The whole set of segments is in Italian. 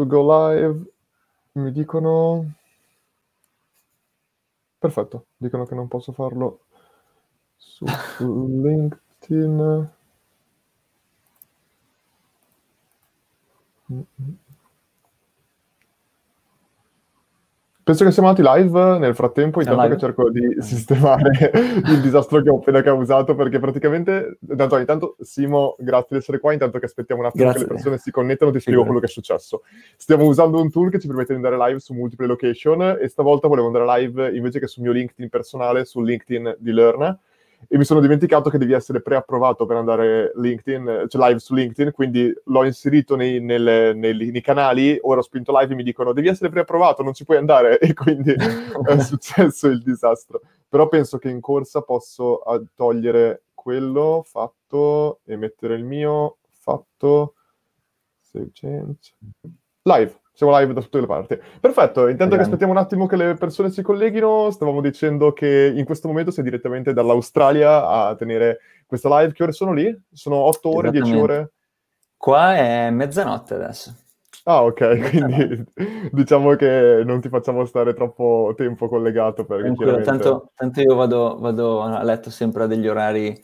to go live. Mi dicono... Perfetto, dicono che non posso farlo su LinkedIn. Penso che siamo andati live nel frattempo, intanto che cerco di sistemare il disastro che ho appena causato, perché praticamente, intanto, intanto Simo, grazie di essere qua, intanto che aspettiamo un attimo grazie. che le persone si connettano, ti spiego quello che è successo. Stiamo usando un tool che ci permette di andare live su multiple location e stavolta volevo andare live invece che sul mio LinkedIn personale, sul LinkedIn di Learn, e mi sono dimenticato che devi essere preapprovato per andare LinkedIn, cioè live su LinkedIn, quindi l'ho inserito nei, nel, nei, nei, canali, ora ho spinto live e mi dicono devi essere preapprovato, non ci puoi andare, e quindi è successo il disastro. Però penso che in corsa posso togliere quello fatto e mettere il mio fatto, save change, live siamo live da tutte le parti. Perfetto, intanto che aspettiamo un attimo che le persone si colleghino, stavamo dicendo che in questo momento sei direttamente dall'Australia a tenere questa live. Che ore sono lì? Sono 8 ore, 10 ore? Qua è mezzanotte adesso. Ah, ok, quindi diciamo che non ti facciamo stare troppo tempo collegato. Perché chiaramente... tanto, tanto, io vado, vado, a letto sempre a degli orari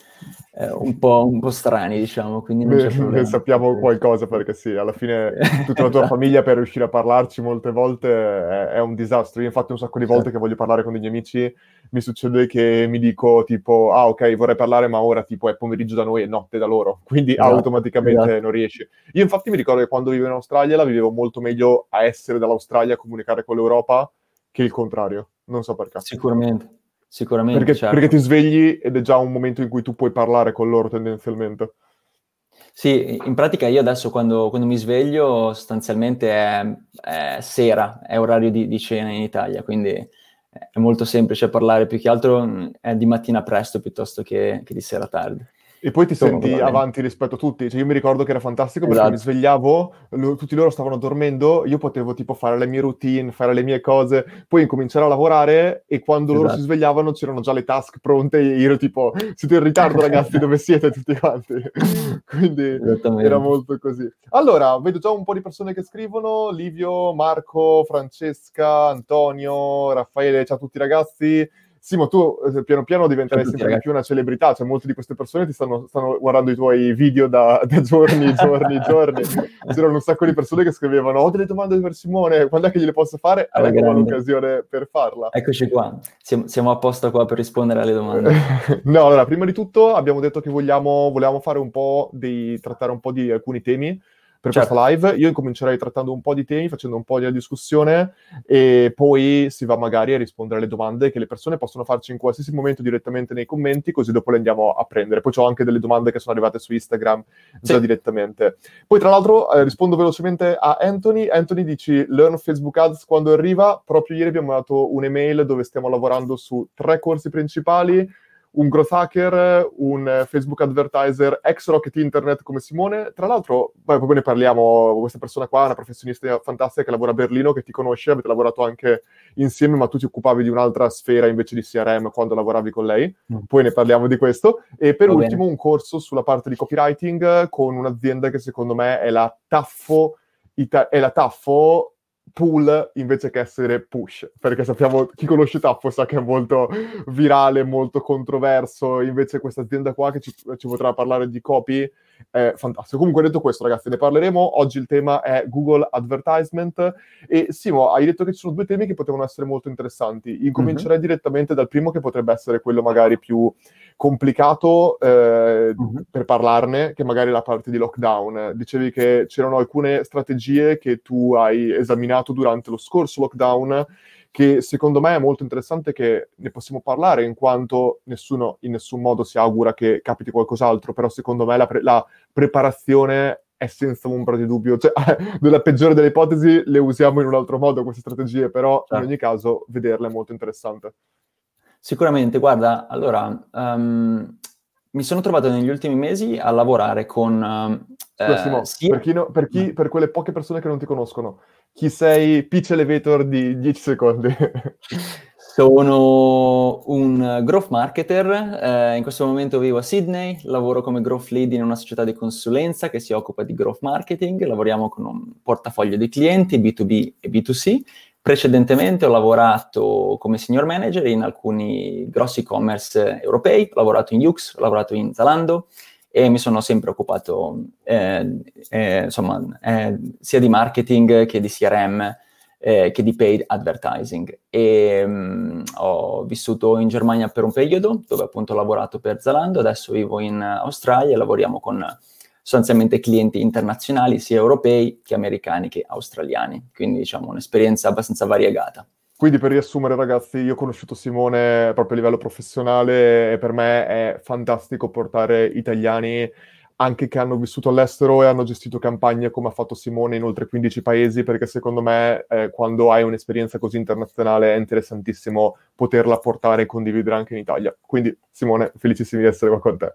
eh, un, po', un, po', strani, diciamo, quindi non c'è problema. Ne sappiamo qualcosa perché sì, alla fine tutta la tua famiglia per riuscire a parlarci molte volte è, è, un disastro. Io infatti un sacco di volte sì. che voglio parlare con degli amici mi succede che mi dico tipo, ah ok, vorrei parlare ma ora tipo è pomeriggio da noi e notte da loro, quindi esatto. automaticamente esatto. non riesci. Io infatti mi ricordo che quando vivevo in Australia la vivevo molto meglio a essere dall'Australia a comunicare con l'Europa che il contrario, non so perché. Sicuramente. Sicuramente. Perché, certo. perché, ti svegli ed è già un momento in cui tu puoi parlare con loro tendenzialmente. Sì, in pratica io adesso quando, quando mi sveglio sostanzialmente è, è sera, è orario di, di, cena in Italia, quindi è molto semplice parlare, più che altro è di mattina presto piuttosto che, che di sera tardi. E poi ti senti avanti rispetto a tutti. Cioè, io mi ricordo che era fantastico perché esatto. mi svegliavo, lo, tutti loro stavano dormendo, io potevo tipo fare le mie routine, fare le mie cose, poi incominciare a lavorare e quando esatto. loro si svegliavano c'erano già le task pronte e io ero tipo, siete in ritardo ragazzi, dove siete tutti quanti? Quindi era molto così. Allora, vedo già un po' di persone che scrivono, Livio, Marco, Francesca, Antonio, Raffaele, ciao a tutti ragazzi. Simo, tu eh, piano piano diventerai sempre ragazzi. più una celebrità, cioè molte di queste persone ti stanno, stanno guardando i tuoi video da, da giorni, giorni, giorni. C'erano un sacco di persone che scrivevano, ho delle domande per Simone, quando è che gliele posso fare? Alla ecco l'occasione per farla. Eccoci qua, siamo, siamo apposta qua per rispondere alle domande. no, allora, prima di tutto abbiamo detto che vogliamo, volevamo fare un po' di, trattare un po' di alcuni temi per certo. questa live. Io incomincerei trattando un po' di temi, facendo un po' di discussione e poi si va magari a rispondere alle domande che le persone possono farci in qualsiasi momento direttamente nei commenti, così dopo le andiamo a prendere. Poi ho anche delle domande che sono arrivate su Instagram già sì. direttamente. Poi tra l'altro eh, rispondo velocemente a Anthony. Anthony dici Learn Facebook Ads quando arriva. Proprio ieri abbiamo dato un'email dove stiamo lavorando su tre corsi principali un growth hacker, un Facebook advertiser, ex Rocket Internet come Simone. Tra l'altro, beh, poi ne parliamo, questa persona qua è una professionista fantastica che lavora a Berlino, che ti conosce, avete lavorato anche insieme, ma tu ti occupavi di un'altra sfera invece di CRM quando lavoravi con lei. Mm. Poi ne parliamo di questo. E per Va ultimo bene. un corso sulla parte di copywriting con un'azienda che secondo me è la Taffo, Ita- è la Taffo pull invece che essere push, perché sappiamo, chi conosce Tappo sa che è molto virale, molto controverso, invece questa azienda qua che ci, ci potrà parlare di copy è fantastico. Comunque detto questo ragazzi, ne parleremo, oggi il tema è Google Advertisement e Simo, hai detto che ci sono due temi che potevano essere molto interessanti, incomincerei mm-hmm. direttamente dal primo che potrebbe essere quello magari più complicato eh, mm-hmm. per parlarne, che magari la parte di lockdown. Dicevi che c'erano alcune strategie che tu hai esaminato durante lo scorso lockdown, che secondo me è molto interessante che ne possiamo parlare, in quanto nessuno in nessun modo si augura che capiti qualcos'altro, però secondo me la, pre- la preparazione è senza ombra di dubbio. Cioè, nella peggiore delle ipotesi le usiamo in un altro modo queste strategie, però certo. in ogni caso vederle è molto interessante. Sicuramente, guarda, allora, um, mi sono trovato negli ultimi mesi a lavorare con... Uh, Scusa, Simo, sia... per, chi no, per, chi, per, quelle poche persone che non ti conoscono, chi sei? Pitch elevator di 10 secondi. Sono un growth marketer, eh, in questo momento vivo a Sydney, lavoro come growth lead in una società di consulenza che si occupa di growth marketing, lavoriamo con un portafoglio di clienti B2B e B2C. Precedentemente ho lavorato come senior manager in alcuni grossi e-commerce europei, ho lavorato in Yux, ho lavorato in Zalando e mi sono sempre occupato eh, eh, insomma, eh, sia di marketing che di CRM eh, che di paid advertising. E, mh, ho vissuto in Germania per un periodo, dove appunto ho lavorato per Zalando, adesso vivo in Australia e lavoriamo con sostanzialmente clienti internazionali, sia europei che americani che australiani. Quindi diciamo un'esperienza abbastanza variegata. Quindi per riassumere ragazzi, io ho conosciuto Simone proprio a livello professionale e per me è fantastico portare italiani anche che hanno vissuto all'estero e hanno gestito campagne come ha fatto Simone in oltre 15 paesi, perché secondo me eh, quando hai un'esperienza così internazionale è interessantissimo poterla portare e condividere anche in Italia. Quindi Simone, felicissimi di essere qua con te.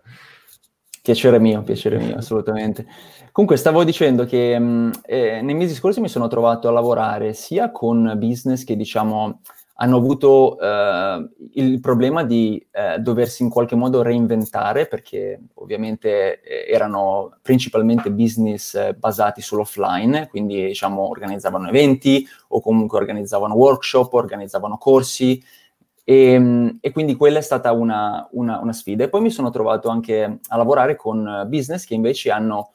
Piacere mio, piacere mio, assolutamente. Comunque stavo dicendo che mm, eh, nei mesi scorsi mi sono trovato a lavorare sia con business che diciamo hanno avuto eh, il problema di eh, doversi in qualche modo reinventare perché ovviamente eh, erano principalmente business eh, basati sull'offline, quindi diciamo organizzavano eventi o comunque organizzavano workshop, organizzavano corsi e, e quindi quella è stata una, una, una, sfida. E poi mi sono trovato anche a lavorare con business che invece hanno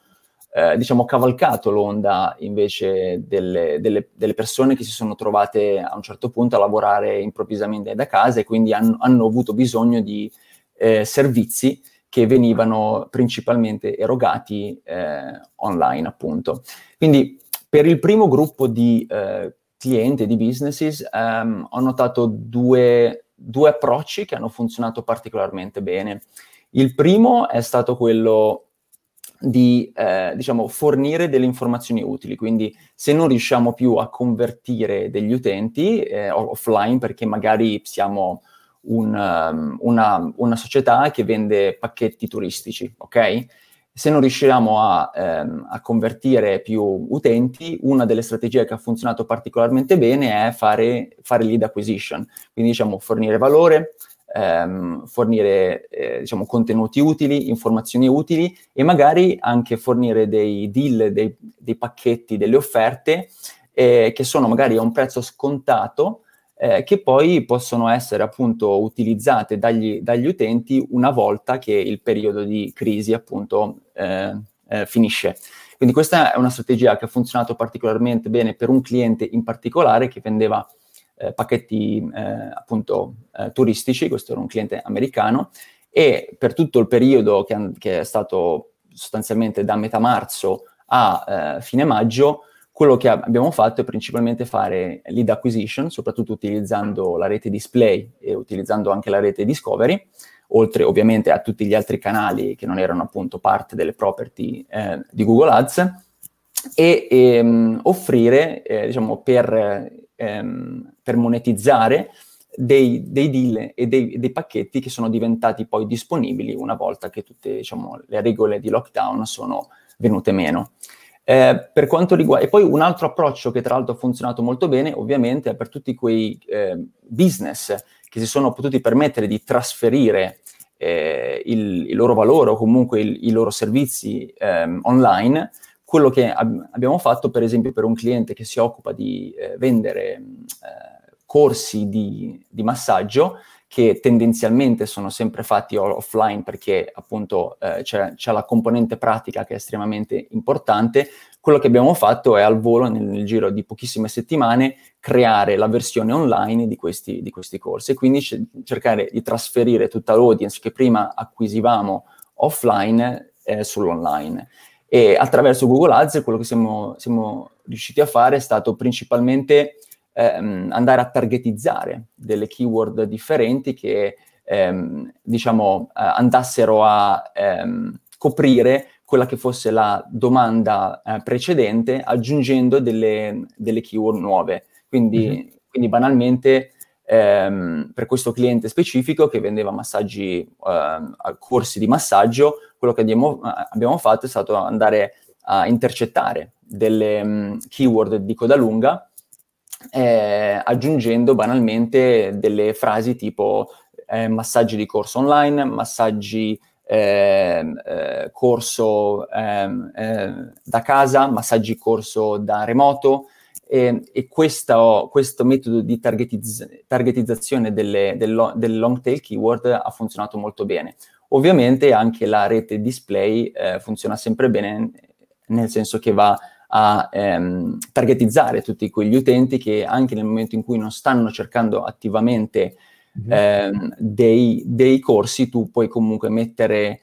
eh, diciamo, cavalcato l'onda invece delle, delle, delle, persone che si sono trovate a un certo punto a lavorare improvvisamente da casa e quindi hanno, hanno avuto bisogno di eh, servizi che venivano principalmente erogati eh, online, appunto. Quindi per il primo gruppo di eh, clienti, di businesses, ehm, ho notato due, due approcci che hanno funzionato particolarmente bene. Il primo è stato quello di eh, diciamo, fornire delle informazioni utili. Quindi se non riusciamo più a convertire degli utenti eh, offline perché magari siamo un, um, una, una, società che vende pacchetti turistici, ok? Se non riusciamo a, ehm, a, convertire più utenti, una delle strategie che ha funzionato particolarmente bene è fare, fare lead acquisition, quindi diciamo fornire valore, ehm, fornire eh, diciamo, contenuti utili, informazioni utili e magari anche fornire dei deal, dei, dei pacchetti, delle offerte eh, che sono magari a un prezzo scontato eh, che poi possono essere appunto utilizzate dagli, dagli, utenti una volta che il periodo di crisi appunto eh, eh, finisce. Quindi questa è una strategia che ha funzionato particolarmente bene per un cliente in particolare che vendeva eh, pacchetti eh, appunto eh, turistici, questo era un cliente americano, e per tutto il periodo che, che è stato sostanzialmente da metà marzo a fine maggio, quello che abbiamo fatto è principalmente fare lead acquisition, soprattutto utilizzando la rete display e utilizzando anche la rete discovery, oltre ovviamente a tutti gli altri canali che non erano appunto parte delle property eh, di Google Ads, e ehm, offrire, eh, diciamo, per ehm, per monetizzare dei, dei deal e dei, dei, pacchetti che sono diventati poi disponibili una volta che tutte diciamo, le regole di lockdown sono venute meno. Eh, per quanto riguarda, e poi un altro approccio che tra l'altro ha funzionato molto bene, ovviamente, è per tutti quei eh, business che si sono potuti permettere di trasferire eh, il, il, loro valore o comunque il, i loro servizi ehm, online, quello che ab- abbiamo fatto, per esempio, per un cliente che si occupa di eh, vendere eh, corsi di, di, massaggio, che tendenzialmente sono sempre fatti offline perché appunto eh, c'è, c'è, la componente pratica che è estremamente importante, quello che abbiamo fatto è al volo, nel, nel giro di pochissime settimane, creare la versione online di questi, di questi corsi e quindi c- cercare di trasferire tutta l'audience che prima acquisivamo offline eh, sull'online. E attraverso Google Ads quello che siamo, siamo riusciti a fare è stato principalmente ehm, andare a targetizzare delle keyword differenti che ehm, diciamo eh, andassero a ehm, coprire quella che fosse la domanda eh, precedente aggiungendo delle, delle, keyword nuove. Quindi, mm-hmm. quindi banalmente ehm, per questo cliente specifico che vendeva massaggi, eh, corsi di massaggio, quello che abbiamo, abbiamo, fatto è stato andare a intercettare delle um, keyword di coda lunga eh, aggiungendo banalmente delle frasi tipo eh, massaggi di corso online, massaggi eh, eh, corso ehm, eh, da casa, massaggi corso da remoto e, e questo, questo, metodo di targetizz- targetizzazione delle, del, del, long tail keyword ha funzionato molto bene. Ovviamente anche la rete display eh, funziona sempre bene, nel senso che va a ehm, targetizzare tutti quegli utenti che anche nel momento in cui non stanno cercando attivamente mm-hmm. ehm, dei, dei, corsi, tu puoi comunque mettere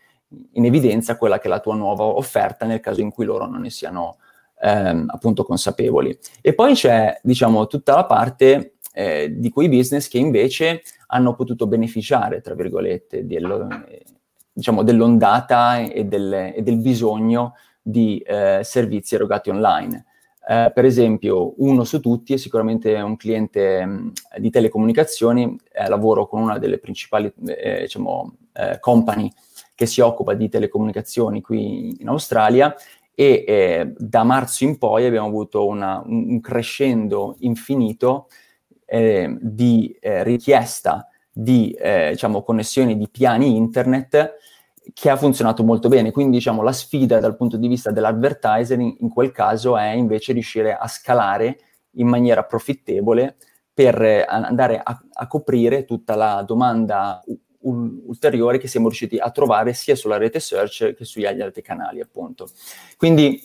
in evidenza quella che è la tua nuova offerta nel caso in cui loro non ne siano ehm, appunto consapevoli. E poi c'è, diciamo, tutta la parte eh, di quei business che invece hanno potuto beneficiare, tra virgolette, dello, eh, diciamo, dell'ondata e del, e del bisogno di eh, servizi erogati online. Eh, per esempio, uno su tutti è sicuramente un cliente mh, di telecomunicazioni, eh, lavoro con una delle principali eh, diciamo, eh, company che si occupa di telecomunicazioni qui in Australia e eh, da marzo in poi abbiamo avuto una, un, un, crescendo infinito di richiesta di diciamo, connessioni di piani internet che ha funzionato molto bene. Quindi, diciamo, la sfida dal punto di vista dell'advertiser in, quel caso è invece riuscire a scalare in maniera profittevole per eh, andare a, a, coprire tutta la domanda ulteriore che siamo riusciti a trovare sia sulla rete search che sugli altri canali, appunto. Quindi,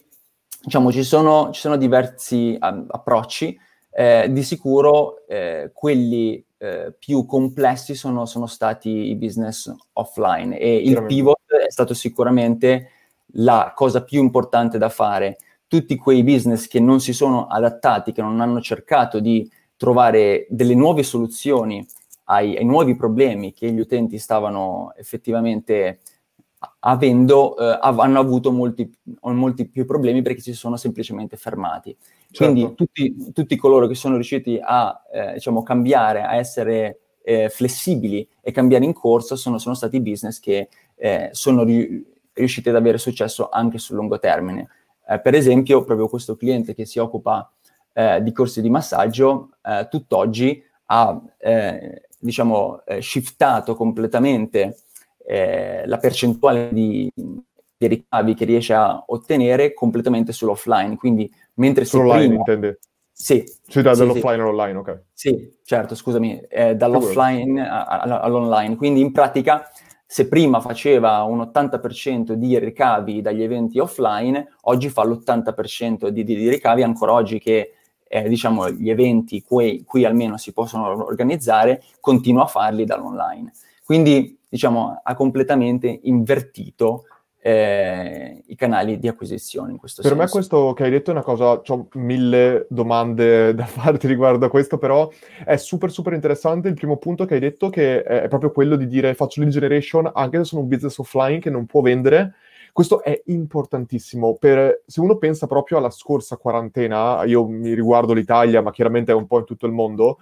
diciamo, ci sono, ci sono diversi um, approcci. Eh, di sicuro eh, quelli eh, più complessi sono, sono, stati i business offline e il pivot è stato sicuramente la cosa più importante da fare. Tutti quei business che non si sono adattati, che non hanno cercato di trovare delle nuove soluzioni ai, ai nuovi problemi che gli utenti stavano effettivamente avendo, eh, hanno avuto molti, molti, più problemi perché si sono semplicemente fermati. Certo. Quindi tutti, tutti, coloro che sono riusciti a eh, diciamo, cambiare, a essere eh, flessibili e cambiare in corsa sono, sono stati business che eh, sono ri- riusciti ad avere successo anche sul lungo termine. Eh, per esempio, proprio questo cliente che si occupa eh, di corsi di massaggio, tutt'oggi ha diciamo, shiftato completamente eh, la percentuale di, di, ricavi che riesce a ottenere completamente sull'offline. Quindi, mentre Sull'online prima... intendi? Sì. Cioè da, sì, dall'offline sì. all'online, ok. Sì, certo, scusami, eh, dall'offline all'online. Quindi in pratica se prima faceva un 80% di ricavi dagli eventi offline, oggi fa l'80% di, di, di ricavi, ancora oggi che eh, diciamo, gli eventi qui, qui, almeno si possono organizzare, continua a farli dall'online. Quindi diciamo, ha completamente invertito eh, i canali di acquisizione in questo per senso. me questo che hai detto è una cosa, ho mille domande da farti riguardo a questo, però è super super interessante il primo punto che hai detto che è proprio quello di dire faccio lead generation anche se sono un business offline che non può vendere, questo è importantissimo. Per, se uno pensa proprio alla scorsa quarantena, io mi riguardo l'Italia, ma chiaramente è un po' in tutto il mondo,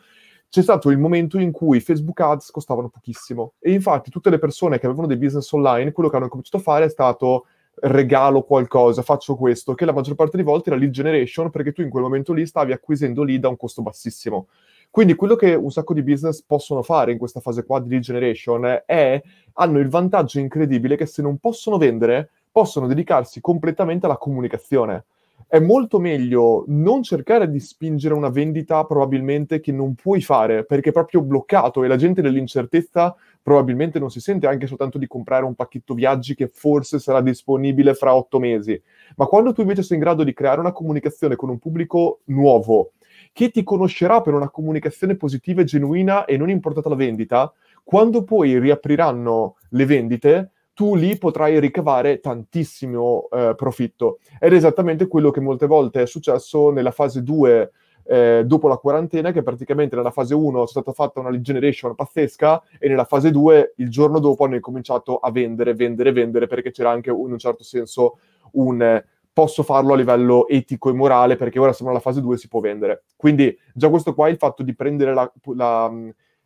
c'è stato il momento in cui Facebook Ads costavano pochissimo e infatti tutte le persone che avevano dei business online, quello che hanno cominciato a fare è stato regalo qualcosa, faccio questo, che la maggior parte delle volte era lead generation perché tu in quel momento lì stavi acquisendo lead a un costo bassissimo. Quindi quello che un sacco di business possono fare in questa fase qua di lead generation è, hanno il vantaggio incredibile che se non possono vendere, possono dedicarsi completamente alla comunicazione è molto meglio non cercare di spingere una vendita probabilmente che non puoi fare perché è proprio bloccato e la gente nell'incertezza probabilmente non si sente anche soltanto di comprare un pacchetto viaggi che forse sarà disponibile fra otto mesi. Ma quando tu invece sei in grado di creare una comunicazione con un pubblico nuovo, che ti conoscerà per una comunicazione positiva e genuina e non importata la vendita, quando poi riapriranno le vendite, tu lì potrai ricavare tantissimo eh, profitto. Ed è esattamente quello che molte volte è successo nella fase 2 eh, dopo la quarantena, che praticamente nella fase 1 è stata fatta una generation pazzesca e nella fase 2 il giorno dopo hanno cominciato a vendere, vendere, vendere, perché c'era anche in un certo senso un... Posso farlo a livello etico e morale perché ora siamo alla fase 2 si può vendere. Quindi già questo qua è il fatto di prendere, la, la,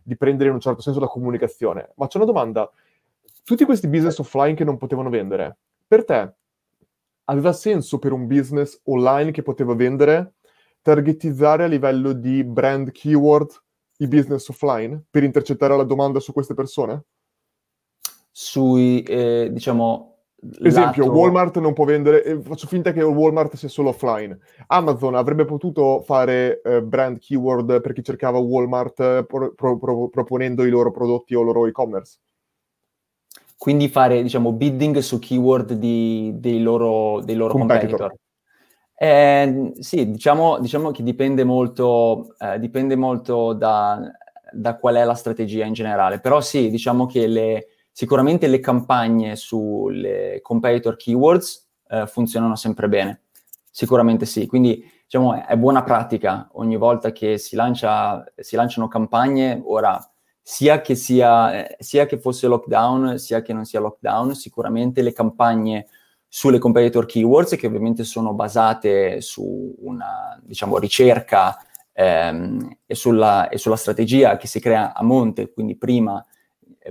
di prendere in un certo senso la comunicazione. Ma c'è una domanda, tutti questi business offline che non potevano vendere, per te aveva senso per un business online che poteva vendere targetizzare a livello di brand keyword i business offline per intercettare la domanda su queste persone? Sui, eh, diciamo, Esempio, lato... Walmart non può vendere, eh, faccio finta che Walmart sia solo offline. Amazon avrebbe potuto fare eh, brand keyword per chi cercava Walmart eh, pro, pro, pro, proponendo i loro prodotti o il loro e-commerce. Quindi fare, diciamo, bidding su keyword di, dei loro, dei loro competitor. competitor. Eh, sì, diciamo, diciamo, che dipende molto, eh, dipende molto da, da, qual è la strategia in generale, però sì, diciamo che le, sicuramente le campagne sulle competitor keywords eh, funzionano sempre bene, sicuramente sì, quindi diciamo è buona pratica ogni volta che si, lancia, si lanciano campagne, ora sia che, sia, eh, sia che fosse lockdown, sia che non sia lockdown, sicuramente le campagne sulle competitor keywords, che ovviamente sono basate su una diciamo, ricerca ehm, e, sulla, e, sulla, strategia che si crea a monte, quindi prima,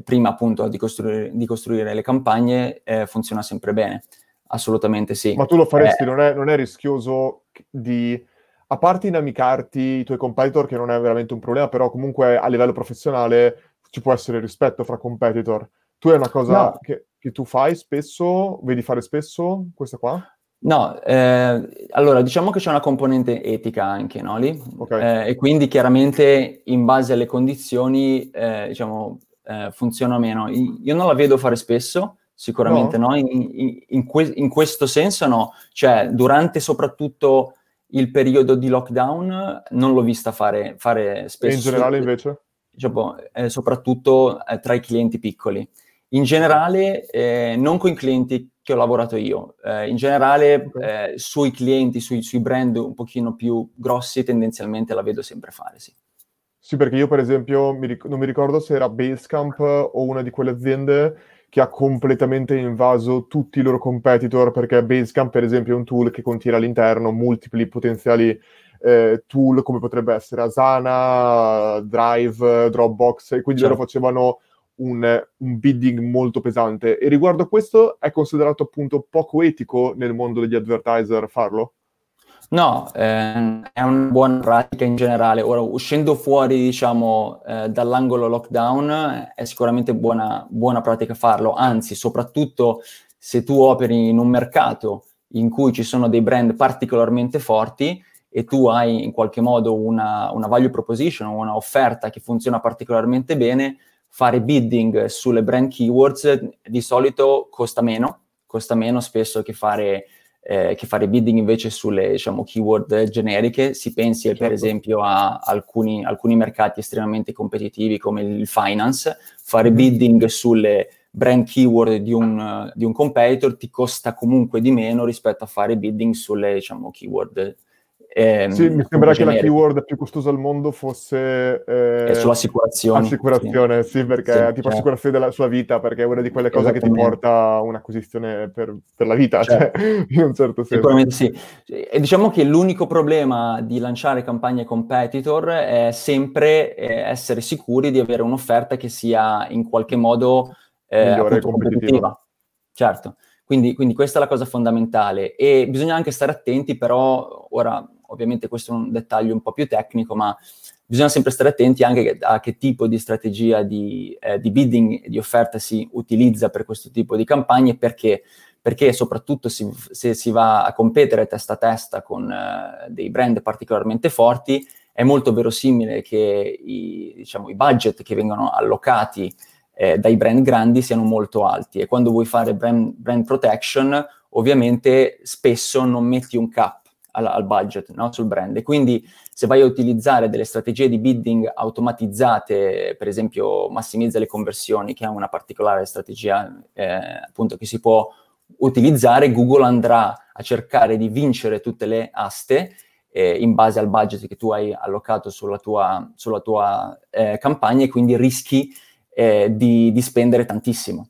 prima appunto di costruire, di costruire, le campagne, eh, funziona sempre bene. Assolutamente sì. Ma tu lo faresti, eh, non, è, non è rischioso di a parte inamicarti i tuoi competitor, che non è veramente un problema, però comunque a livello professionale ci può essere rispetto fra competitor. Tu è una cosa no. che, che, tu fai spesso, vedi fare spesso, questa qua? No, eh, allora diciamo che c'è una componente etica anche, no, lì? Okay. Eh, e quindi chiaramente in base alle condizioni, eh, diciamo, eh, funziona meno. Io non la vedo fare spesso, sicuramente no, no? In, in, in, que- in, questo senso no, cioè durante soprattutto il periodo di lockdown non l'ho vista fare, fare spesso. E in generale invece? Diciamo, eh, soprattutto eh, tra i clienti piccoli. In generale, eh, non con i clienti che ho lavorato io, eh, in generale okay. Eh, sui clienti, sui, sui, brand un pochino più grossi, tendenzialmente la vedo sempre fare, sì. Sì, perché io per esempio mi ric- non mi ricordo se era Basecamp o una di quelle aziende che ha completamente invaso tutti i loro competitor, perché Basecamp, per esempio, è un tool che contiene all'interno multipli potenziali eh, tool, come potrebbe essere Asana, Drive, Dropbox, e quindi certo. loro facevano un, un, bidding molto pesante. E riguardo a questo, è considerato appunto poco etico nel mondo degli advertiser farlo? No, eh, è una buona pratica in generale. Ora, uscendo fuori, diciamo, eh, dall'angolo lockdown, è sicuramente buona, buona pratica farlo. Anzi, soprattutto se tu operi in un mercato in cui ci sono dei brand particolarmente forti e tu hai in qualche modo una, una value proposition, una offerta che funziona particolarmente bene, fare bidding sulle brand keywords di solito costa meno, costa meno spesso che fare eh, che fare bidding invece sulle diciamo, keyword generiche. Si pensi certo. per esempio a alcuni, alcuni, mercati estremamente competitivi come il finance, fare mm bidding sulle brand keyword di un, di un, competitor ti costa comunque di meno rispetto a fare bidding sulle diciamo, keyword Ehm, sì, mi sembra che la keyword più costosa al mondo fosse... Eh, sull'assicurazione. Assicurazione, sì, sì perché sì, tipo certo. assicurazione della sua vita, perché è una di quelle cose che ti porta a un'acquisizione per, per, la vita, certo. cioè, in un certo senso. Sicuramente sì. E diciamo che l'unico problema di lanciare campagne competitor è sempre eh, essere sicuri di avere un'offerta che sia in qualche modo eh, competitiva. competitiva. Certo. Quindi, quindi, questa è la cosa fondamentale e bisogna anche stare attenti però, ora ovviamente questo è un dettaglio un po' più tecnico, ma bisogna sempre stare attenti anche a che tipo di strategia di, eh, di bidding e di offerta si utilizza per questo tipo di campagne, perché, perché soprattutto si, se si va a competere testa a testa con eh, dei brand particolarmente forti, è molto verosimile che i, diciamo, i budget che vengono allocati eh, dai brand grandi siano molto alti. E quando vuoi fare brand, brand protection ovviamente spesso non metti un cap al, al budget, no? sul brand. E quindi se vai a utilizzare delle strategie di bidding automatizzate, per esempio massimizza le conversioni, che è una particolare strategia eh, appunto che si può utilizzare, Google andrà a cercare di vincere tutte le aste eh, in base al budget che tu hai allocato sulla tua, sulla tua eh, campagna e quindi rischi eh, di, di spendere tantissimo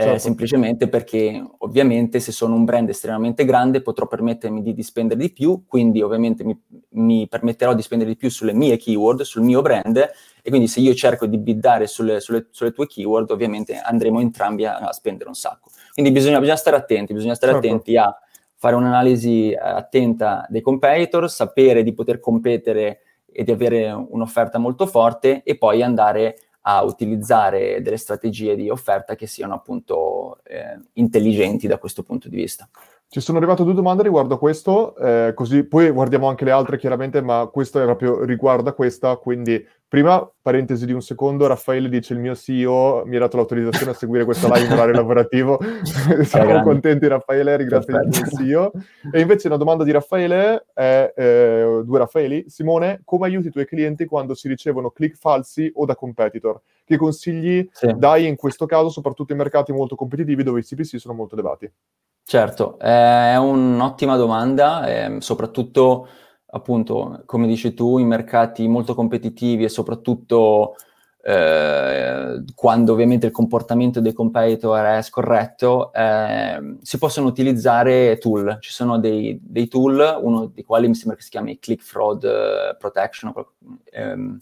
eh, certo. semplicemente perché ovviamente se sono un brand estremamente grande potrò permettermi di, di spendere di più, quindi ovviamente mi, mi, permetterò di spendere di più sulle mie keyword, sul mio brand e quindi se io cerco di biddare sulle, sulle, sulle tue keyword ovviamente andremo entrambi a, a, spendere un sacco. Quindi bisogna, bisogna stare attenti, bisogna stare certo. attenti a fare un'analisi eh, attenta dei competitor, sapere di poter competere e di avere un'offerta molto forte e poi andare a utilizzare delle strategie di offerta che siano appunto eh, intelligenti da questo punto di vista. Ci sono arrivate due domande riguardo a questo, eh, così poi guardiamo anche le altre chiaramente, ma questo è proprio riguardo a questa, quindi prima, parentesi di un secondo, Raffaele dice il mio CEO mi ha dato l'autorizzazione a seguire questa live in orario lavorativo, siamo contenti Raffaele, ringrazio il mio CEO. E invece una domanda di Raffaele è, eh, due Raffaeli, Simone, come aiuti i tuoi clienti quando si ricevono click falsi o da competitor? Che consigli sì. dai in questo caso, soprattutto in mercati molto competitivi dove i CPC sono molto elevati? Certo, è un'ottima domanda, eh, soprattutto appunto, come dici tu, in mercati molto competitivi e soprattutto eh, quando ovviamente il comportamento dei competitor è scorretto, eh, si possono utilizzare tool. Ci sono dei, dei, tool, uno dei quali mi sembra che si chiami Click Fraud eh, Protection o, ehm,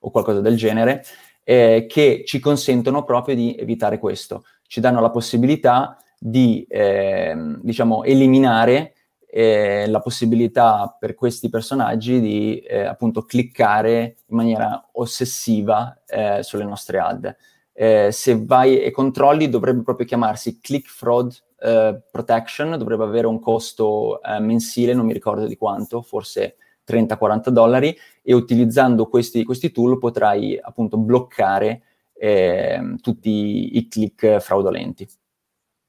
o qualcosa del genere, eh, che ci consentono proprio di evitare questo. Ci danno la possibilità di eh, diciamo, eliminare eh, la possibilità per questi personaggi di eh, appunto cliccare in maniera ossessiva eh, sulle nostre ad. Eh, se vai e controlli dovrebbe proprio chiamarsi Click Fraud eh, Protection, dovrebbe avere un costo mensile, non mi ricordo di quanto, forse 30-40 dollari, e utilizzando questi, questi tool potrai appunto bloccare ehm, tutti i click fraudolenti.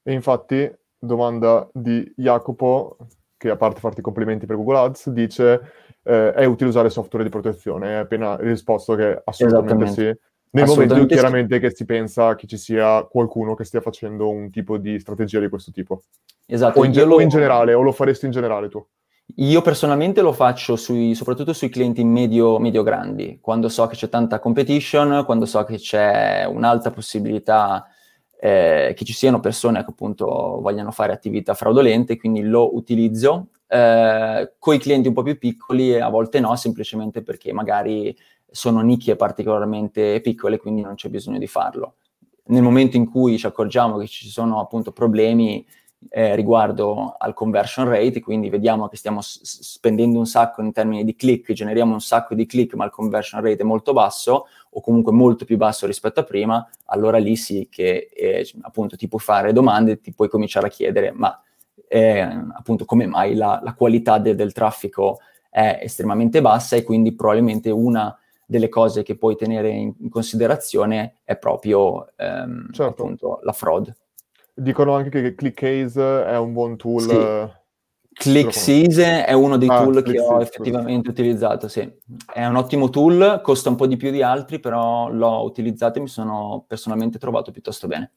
E infatti, domanda di Jacopo, che a parte farti complimenti per Google Ads, dice eh, è utile usare software di protezione. Hai appena risposto che assolutamente sì. Nel momento chiaramente che si pensa che ci sia qualcuno che stia facendo un tipo di strategia di questo tipo. Esatto. O in, ge- lo... o in generale, o lo faresti in generale tu? Io personalmente lo faccio sui, soprattutto sui clienti medio, medio grandi, quando so che c'è tanta competition, quando so che c'è un'alta possibilità eh, che ci siano persone che appunto vogliano fare attività fraudolente, quindi lo utilizzo. Eh, con i clienti un po' più piccoli a volte no, semplicemente perché magari sono nicchie particolarmente piccole, quindi non c'è bisogno di farlo. Nel momento in cui ci accorgiamo che ci sono appunto problemi eh, riguardo al conversion rate, quindi vediamo che stiamo s- spendendo un sacco in termini di click, generiamo un sacco di click, ma il conversion rate è molto basso o comunque molto più basso rispetto a prima, allora lì sì che eh, appunto ti puoi fare domande, ti puoi cominciare a chiedere, ma eh, appunto come mai la, la qualità de- del traffico è estremamente bassa e quindi probabilmente una delle cose che puoi tenere in, in considerazione è proprio ehm, certo. appunto la fraud. Dicono anche che ClickCase è un buon tool. Sì. Eh, ClickSeason è uno dei ah, tool che ho effettivamente utilizzato, sì. È un ottimo tool, costa un po' di più di altri, però l'ho utilizzato e mi sono personalmente trovato piuttosto bene.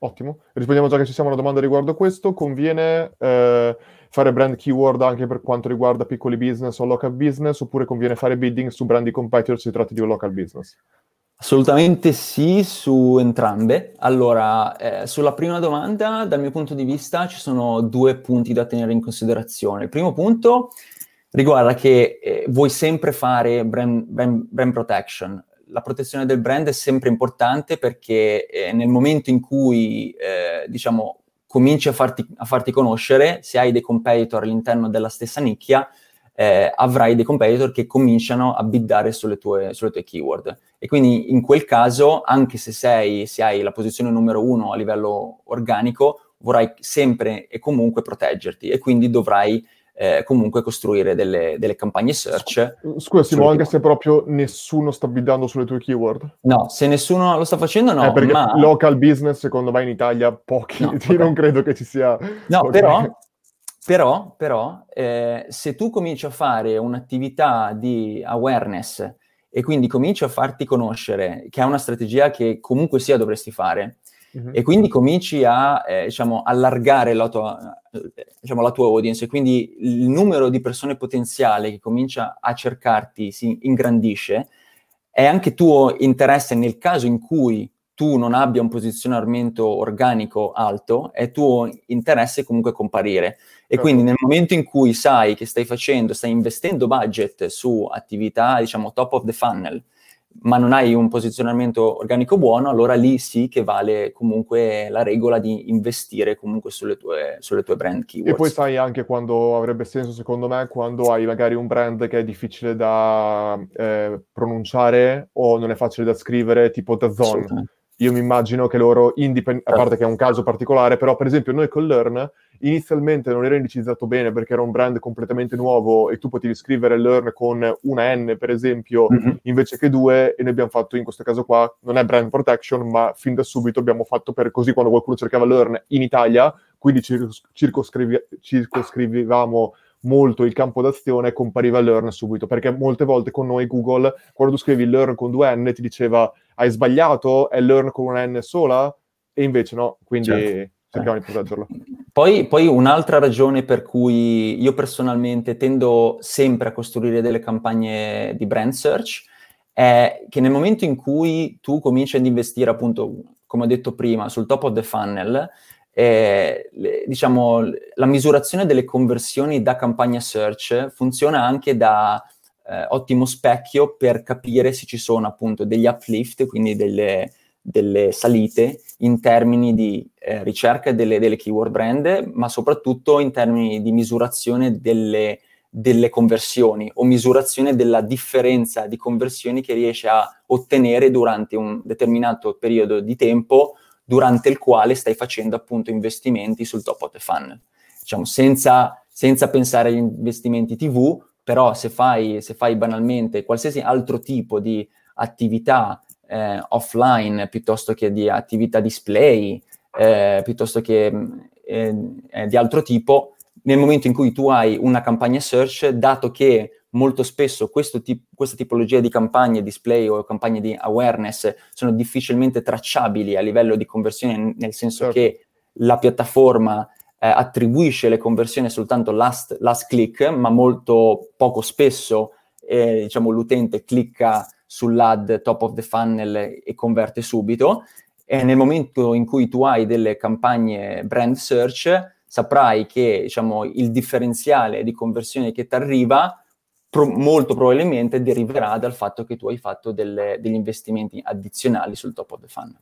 Ottimo. Rispondiamo già che ci siamo una domanda riguardo questo. Conviene eh, fare brand keyword anche per quanto riguarda piccoli business o local business, oppure conviene fare bidding su brand di competitor se si tratta di un local business? Assolutamente sì, su entrambe. Allora, eh, sulla prima domanda, dal mio punto di vista, ci sono due punti da tenere in considerazione. Il primo punto riguarda che eh, vuoi sempre fare brand, brand, brand, protection. La protezione del brand è sempre importante perché eh, nel momento in cui, eh, diciamo, cominci a farti, a farti conoscere, se hai dei competitor all'interno della stessa nicchia, eh, avrai dei competitor che cominciano a biddare sulle tue, sulle tue, keyword. E quindi in quel caso, anche se, sei, se hai la posizione numero uno a livello organico, vorrai sempre e comunque proteggerti e quindi dovrai eh, comunque costruire delle, delle, campagne search. Scusa Simo, anche se proprio nessuno sta biddando sulle tue keyword? No, se nessuno lo sta facendo no, eh, perché ma... local business secondo me in Italia pochi, no, okay. non credo che ci sia... No, okay. però però, però eh, se tu cominci a fare un'attività di awareness e quindi cominci a farti conoscere, che è una strategia che comunque sia dovresti fare, mm-hmm. e quindi cominci a eh, diciamo, allargare la tua, diciamo, la tua audience, e quindi il numero di persone potenziali che comincia a cercarti si ingrandisce, è anche tuo interesse nel caso in cui tu non abbia un posizionamento organico alto, è tuo interesse comunque comparire. E certo. quindi nel momento in cui sai che stai facendo, stai investendo budget su attività, diciamo, top of the funnel, ma non hai un posizionamento organico buono, allora lì sì che vale comunque la regola di investire comunque sulle tue, sulle tue brand keywords. E poi sai anche quando avrebbe senso, secondo me, quando hai magari un brand che è difficile da eh, pronunciare o non è facile da scrivere, tipo The Zone. Io mi immagino che loro, indipend- a parte che è un caso particolare, però per esempio noi con Learn inizialmente non era indicizzato bene perché era un brand completamente nuovo e tu potevi scrivere learn con una N, per esempio, mm-hmm. invece che due, e noi abbiamo fatto in questo caso qua, non è brand protection, ma fin da subito abbiamo fatto per così quando qualcuno cercava learn in Italia, quindi circos- circoscrivi- circoscrivevamo molto il campo d'azione compariva learn subito, perché molte volte con noi Google, quando tu scrivi learn con due N, ti diceva hai sbagliato, è learn con una N sola, e invece no, quindi... Certo cerchiamo di proteggerlo. Poi, poi, un'altra ragione per cui io personalmente tendo sempre a costruire delle campagne di brand search è che nel momento in cui tu cominci ad investire, appunto, come ho detto prima, sul top of the funnel, eh, diciamo, la misurazione delle conversioni da campagna search funziona anche da eh, ottimo specchio per capire se ci sono appunto degli uplift, quindi delle, delle salite in termini di eh, ricerca delle, delle, keyword brand, ma soprattutto in termini di misurazione delle, delle, conversioni o misurazione della differenza di conversioni che riesce a ottenere durante un determinato periodo di tempo durante il quale stai facendo appunto investimenti sul top of the funnel. Diciamo, senza, senza pensare agli investimenti TV, però se fai, se fai banalmente qualsiasi altro tipo di attività eh, offline piuttosto che di attività display, eh, piuttosto che eh, eh, di altro tipo, nel momento in cui tu hai una campagna search, dato che molto spesso tip- questa tipologia di campagne display o campagne di awareness sono difficilmente tracciabili a livello di conversione, nel senso certo. che la piattaforma eh, attribuisce le conversioni soltanto last, last click, ma molto poco spesso eh, diciamo, l'utente clicca sull'ad top of the funnel e converte subito. E nel momento in cui tu hai delle campagne brand search, saprai che diciamo, il differenziale di conversione che ti arriva pro- molto probabilmente deriverà dal fatto che tu hai fatto delle, degli investimenti addizionali sul top of the funnel.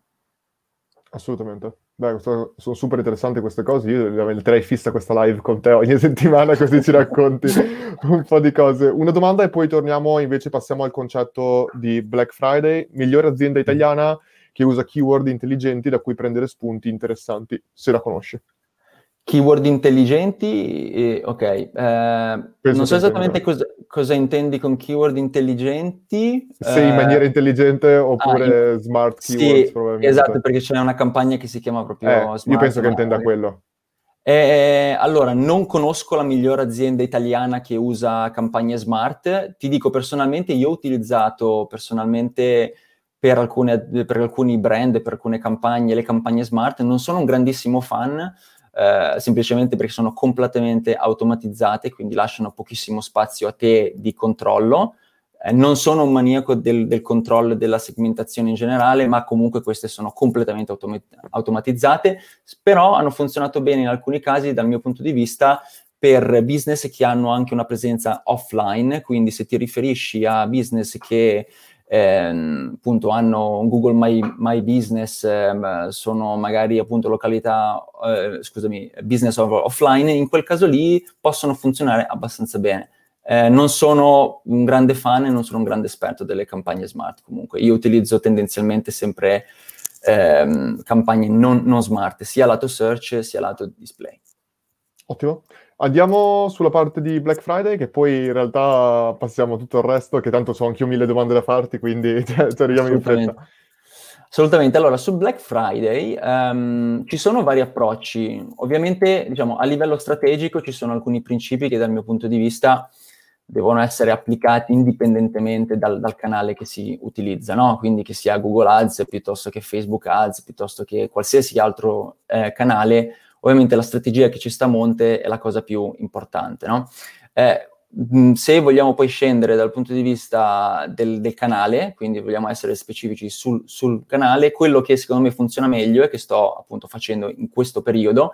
Assolutamente. Beh, sono super interessanti queste cose. Io metterei fissa questa live con te ogni settimana così ci racconti un po' di cose. Una domanda e poi torniamo, invece passiamo al concetto di Black Friday. Migliore azienda italiana che usa keyword intelligenti da cui prendere spunti interessanti, se la conosci. Keyword intelligenti, eh, ok. Eh, non so esattamente cosa, cosa, intendi con keyword intelligenti. Se eh, in maniera intelligente oppure ah, in... smart keywords, sì, probabilmente. Esatto, perché c'è una campagna che si chiama proprio eh, smart. Io penso che intenda quello. Eh, allora, non conosco la migliore azienda italiana che usa campagne smart. Ti dico personalmente, io ho utilizzato personalmente per, alcune, per alcuni brand, per alcune campagne, le campagne smart. Non sono un grandissimo fan, eh, semplicemente perché sono completamente automatizzate, quindi lasciano pochissimo spazio a te di controllo. Eh, non sono un maniaco del, del controllo della segmentazione in generale, ma comunque queste sono completamente automat- automatizzate, però hanno funzionato bene in alcuni casi dal mio punto di vista per business che hanno anche una presenza offline, quindi se ti riferisci a business che eh, appunto hanno un Google My, My Business, eh, sono magari appunto località, eh, scusami, business offline, in quel caso lì possono funzionare abbastanza bene. Eh, non sono un grande fan e non sono un grande esperto delle campagne smart comunque. Io utilizzo tendenzialmente sempre ehm, campagne non, non smart, sia lato search sia lato display. Ottimo. Andiamo sulla parte di Black Friday, che poi in realtà passiamo tutto il resto, che tanto so anch'io mille domande da farti, quindi ci arriviamo in fretta. Assolutamente. Allora, su Black Friday um, ci sono vari approcci. Ovviamente, diciamo, a livello strategico ci sono alcuni principi che dal mio punto di vista devono essere applicati indipendentemente dal, dal canale che si utilizza, no? Quindi che sia Google Ads piuttosto che Facebook Ads, piuttosto che qualsiasi altro eh, canale, ovviamente la strategia che ci sta a monte è la cosa più importante, no? Eh, se vogliamo poi scendere dal punto di vista del, del canale, quindi vogliamo essere specifici sul, sul, canale, quello che secondo me funziona meglio e che sto appunto facendo in questo periodo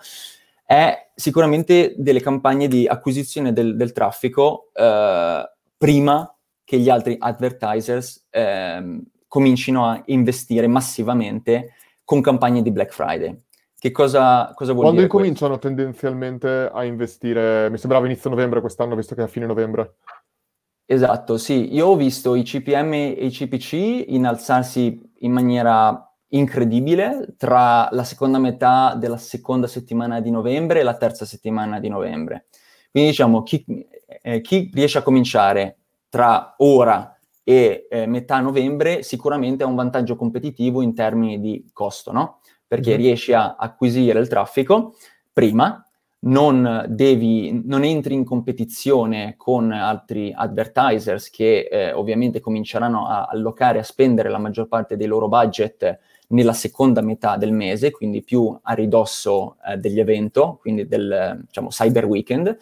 è sicuramente delle campagne di acquisizione del, del traffico eh, prima che gli altri advertisers ehm, comincino a investire massivamente con campagne di Black Friday. Che cosa, cosa vuol Quando dire? Quando incominciano questo? tendenzialmente a investire? Mi sembrava inizio novembre quest'anno, visto che è a fine novembre. Esatto, sì. Io ho visto i CPM e i CPC innalzarsi in maniera incredibile tra la seconda metà della seconda settimana di novembre e la terza settimana di novembre. Quindi diciamo, chi, eh, chi riesce a cominciare tra ora e eh, metà novembre sicuramente ha un vantaggio competitivo in termini di costo, no? Perché mm-hmm. riesci a acquisire il traffico prima, non, devi, non entri in competizione con altri advertisers che eh, ovviamente cominceranno a allocare, a spendere la maggior parte dei loro budget nella seconda metà del mese, quindi più a ridosso eh, degli eventi, quindi del diciamo, Cyber Weekend,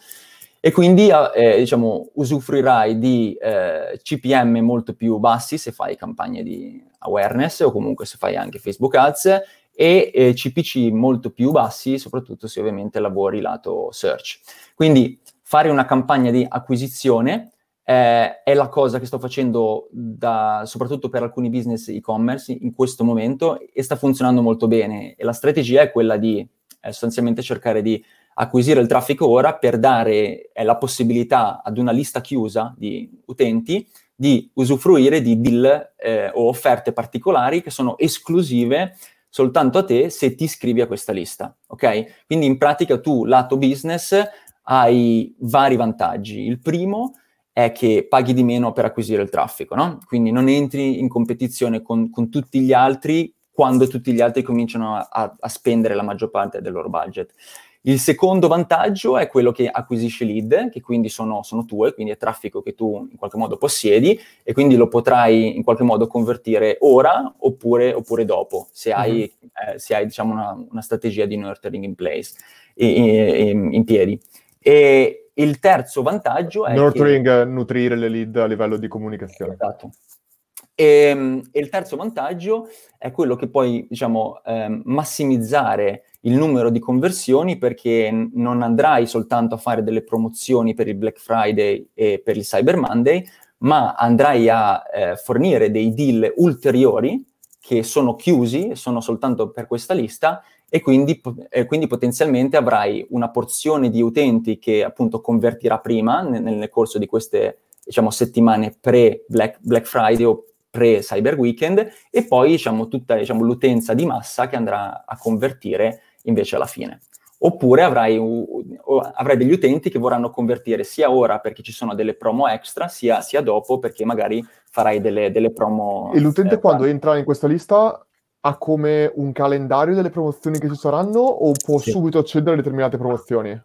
e quindi eh, diciamo, usufruirai di eh, CPM molto più bassi se fai campagne di awareness o comunque se fai anche Facebook Ads e eh, CPC molto più bassi, soprattutto se ovviamente lavori lato search. Quindi fare una campagna di acquisizione eh, è la cosa che sto facendo da, soprattutto per alcuni business e-commerce in questo momento e sta funzionando molto bene. E la strategia è quella di eh, sostanzialmente cercare di acquisire il traffico ora per dare eh, la possibilità ad una lista chiusa di utenti di usufruire di deal eh, o offerte particolari che sono esclusive soltanto a te se ti iscrivi a questa lista, ok? Quindi in pratica tu, lato business, hai vari vantaggi. Il primo è che paghi di meno per acquisire il traffico, no? Quindi non entri in competizione con, con tutti gli altri quando tutti gli altri cominciano a, a, spendere la maggior parte del loro budget. Il secondo vantaggio è quello che acquisisci lead, che quindi sono, sono, tue, quindi è traffico che tu in qualche modo possiedi e quindi lo potrai in qualche modo convertire ora oppure, oppure dopo, se hai, mm-hmm. eh, se hai diciamo, una, una, strategia di nurturing in place, in, in piedi. E il terzo vantaggio è Nurturing, che... nutrire le lead a livello di comunicazione. Esatto. E, ehm, e, il terzo vantaggio è quello che puoi, diciamo, eh, massimizzare il numero di conversioni perché non andrai soltanto a fare delle promozioni per il Black Friday e per il Cyber Monday, ma andrai a eh, fornire dei deal ulteriori che sono chiusi, sono soltanto per questa lista e quindi, eh, quindi potenzialmente avrai una porzione di utenti che appunto convertirà prima nel, nel corso di queste diciamo, settimane pre-Black Black Friday o pre-Cyber Weekend e poi diciamo, tutta diciamo, l'utenza di massa che andrà a convertire invece alla fine. Oppure avrai, uh, avrai, degli utenti che vorranno convertire sia ora perché ci sono delle promo extra, sia, sia dopo perché magari farai delle, delle promo. E l'utente eh, quando entra in questa lista ha come un calendario delle promozioni che ci saranno o può sì. subito accedere a determinate promozioni?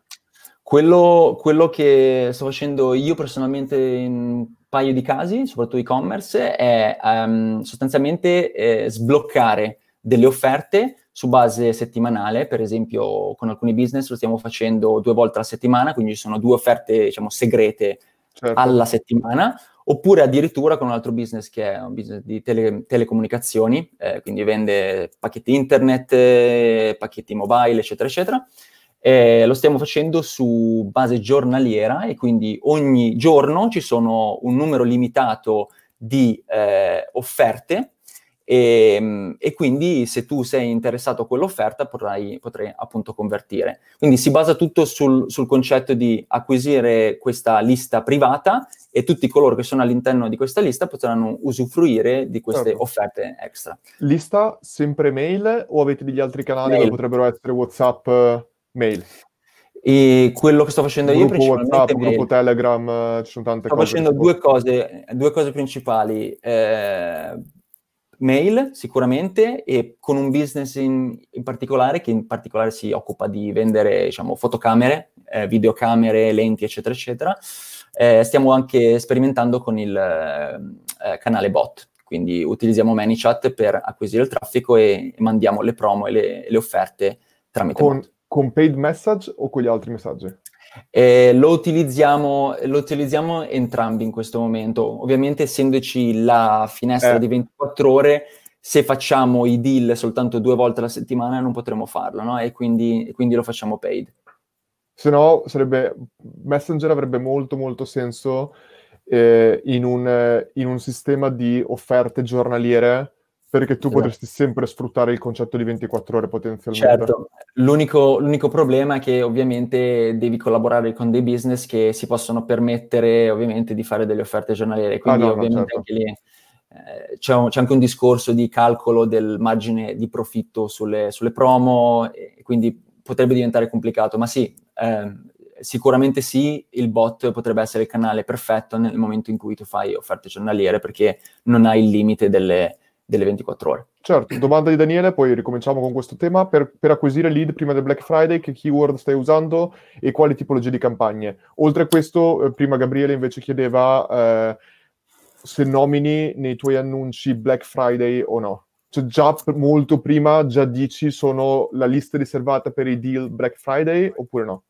Quello, quello, che sto facendo io personalmente in paio di casi, soprattutto e-commerce, è um, sostanzialmente eh, sbloccare delle offerte su base settimanale, per esempio con alcuni business lo stiamo facendo due volte alla settimana, quindi ci sono due offerte diciamo segrete certo. alla settimana, oppure addirittura con un altro business che è un business di tele, telecomunicazioni, eh, quindi vende pacchetti internet, eh, pacchetti mobile, eccetera, eccetera. Eh, lo stiamo facendo su base giornaliera e quindi ogni giorno ci sono un numero limitato di eh, offerte e, ehm, e, quindi se tu sei interessato a quell'offerta potrai, potrai appunto convertire. Quindi si basa tutto sul, sul, concetto di acquisire questa lista privata e tutti coloro che sono all'interno di questa lista potranno usufruire di queste certo. offerte extra. Lista sempre mail o avete degli altri canali mail. che potrebbero essere WhatsApp mail? E quello che sto facendo gruppo io principalmente WhatsApp, gruppo Telegram, ci sono tante sto cose. Sto facendo due cose, due cose principali. Eh, mail sicuramente e con un business in, in, particolare che in particolare si occupa di vendere diciamo, fotocamere, eh, videocamere, lenti eccetera eccetera. Eh, stiamo anche sperimentando con il eh, eh canale bot, quindi utilizziamo ManyChat per acquisire il traffico e, e mandiamo le promo e le, le offerte tramite con, bot. Con paid message o con gli altri messaggi? Eh, lo, utilizziamo, lo, utilizziamo, entrambi in questo momento. Ovviamente, essendoci la finestra eh. di 24 ore, se facciamo i deal soltanto due volte alla settimana non potremo farlo, no? E quindi, quindi lo facciamo paid. Se no, sarebbe Messenger avrebbe molto molto senso eh, in, un, in, un, sistema di offerte giornaliere perché tu esatto. potresti sempre sfruttare il concetto di 24 ore potenzialmente. Certo, l'unico, l'unico, problema è che ovviamente devi collaborare con dei business che si possono permettere ovviamente di fare delle offerte giornaliere, quindi ah, no, ovviamente certo. anche lì eh, c'è, un, c'è, anche un discorso di calcolo del margine di profitto sulle, sulle promo, quindi potrebbe diventare complicato, ma sì, eh, sicuramente sì, il bot potrebbe essere il canale perfetto nel momento in cui tu fai offerte giornaliere perché non hai il limite delle, delle 24 ore. Certo, domanda di Daniele, poi ricominciamo con questo tema. Per, per, acquisire lead prima del Black Friday, che keyword stai usando e quali tipologie di campagne? Oltre a questo, eh, prima Gabriele invece chiedeva eh, se nomini nei tuoi annunci Black Friday o no. Cioè già molto prima, già dici sono la lista riservata per i deal Black Friday oppure no?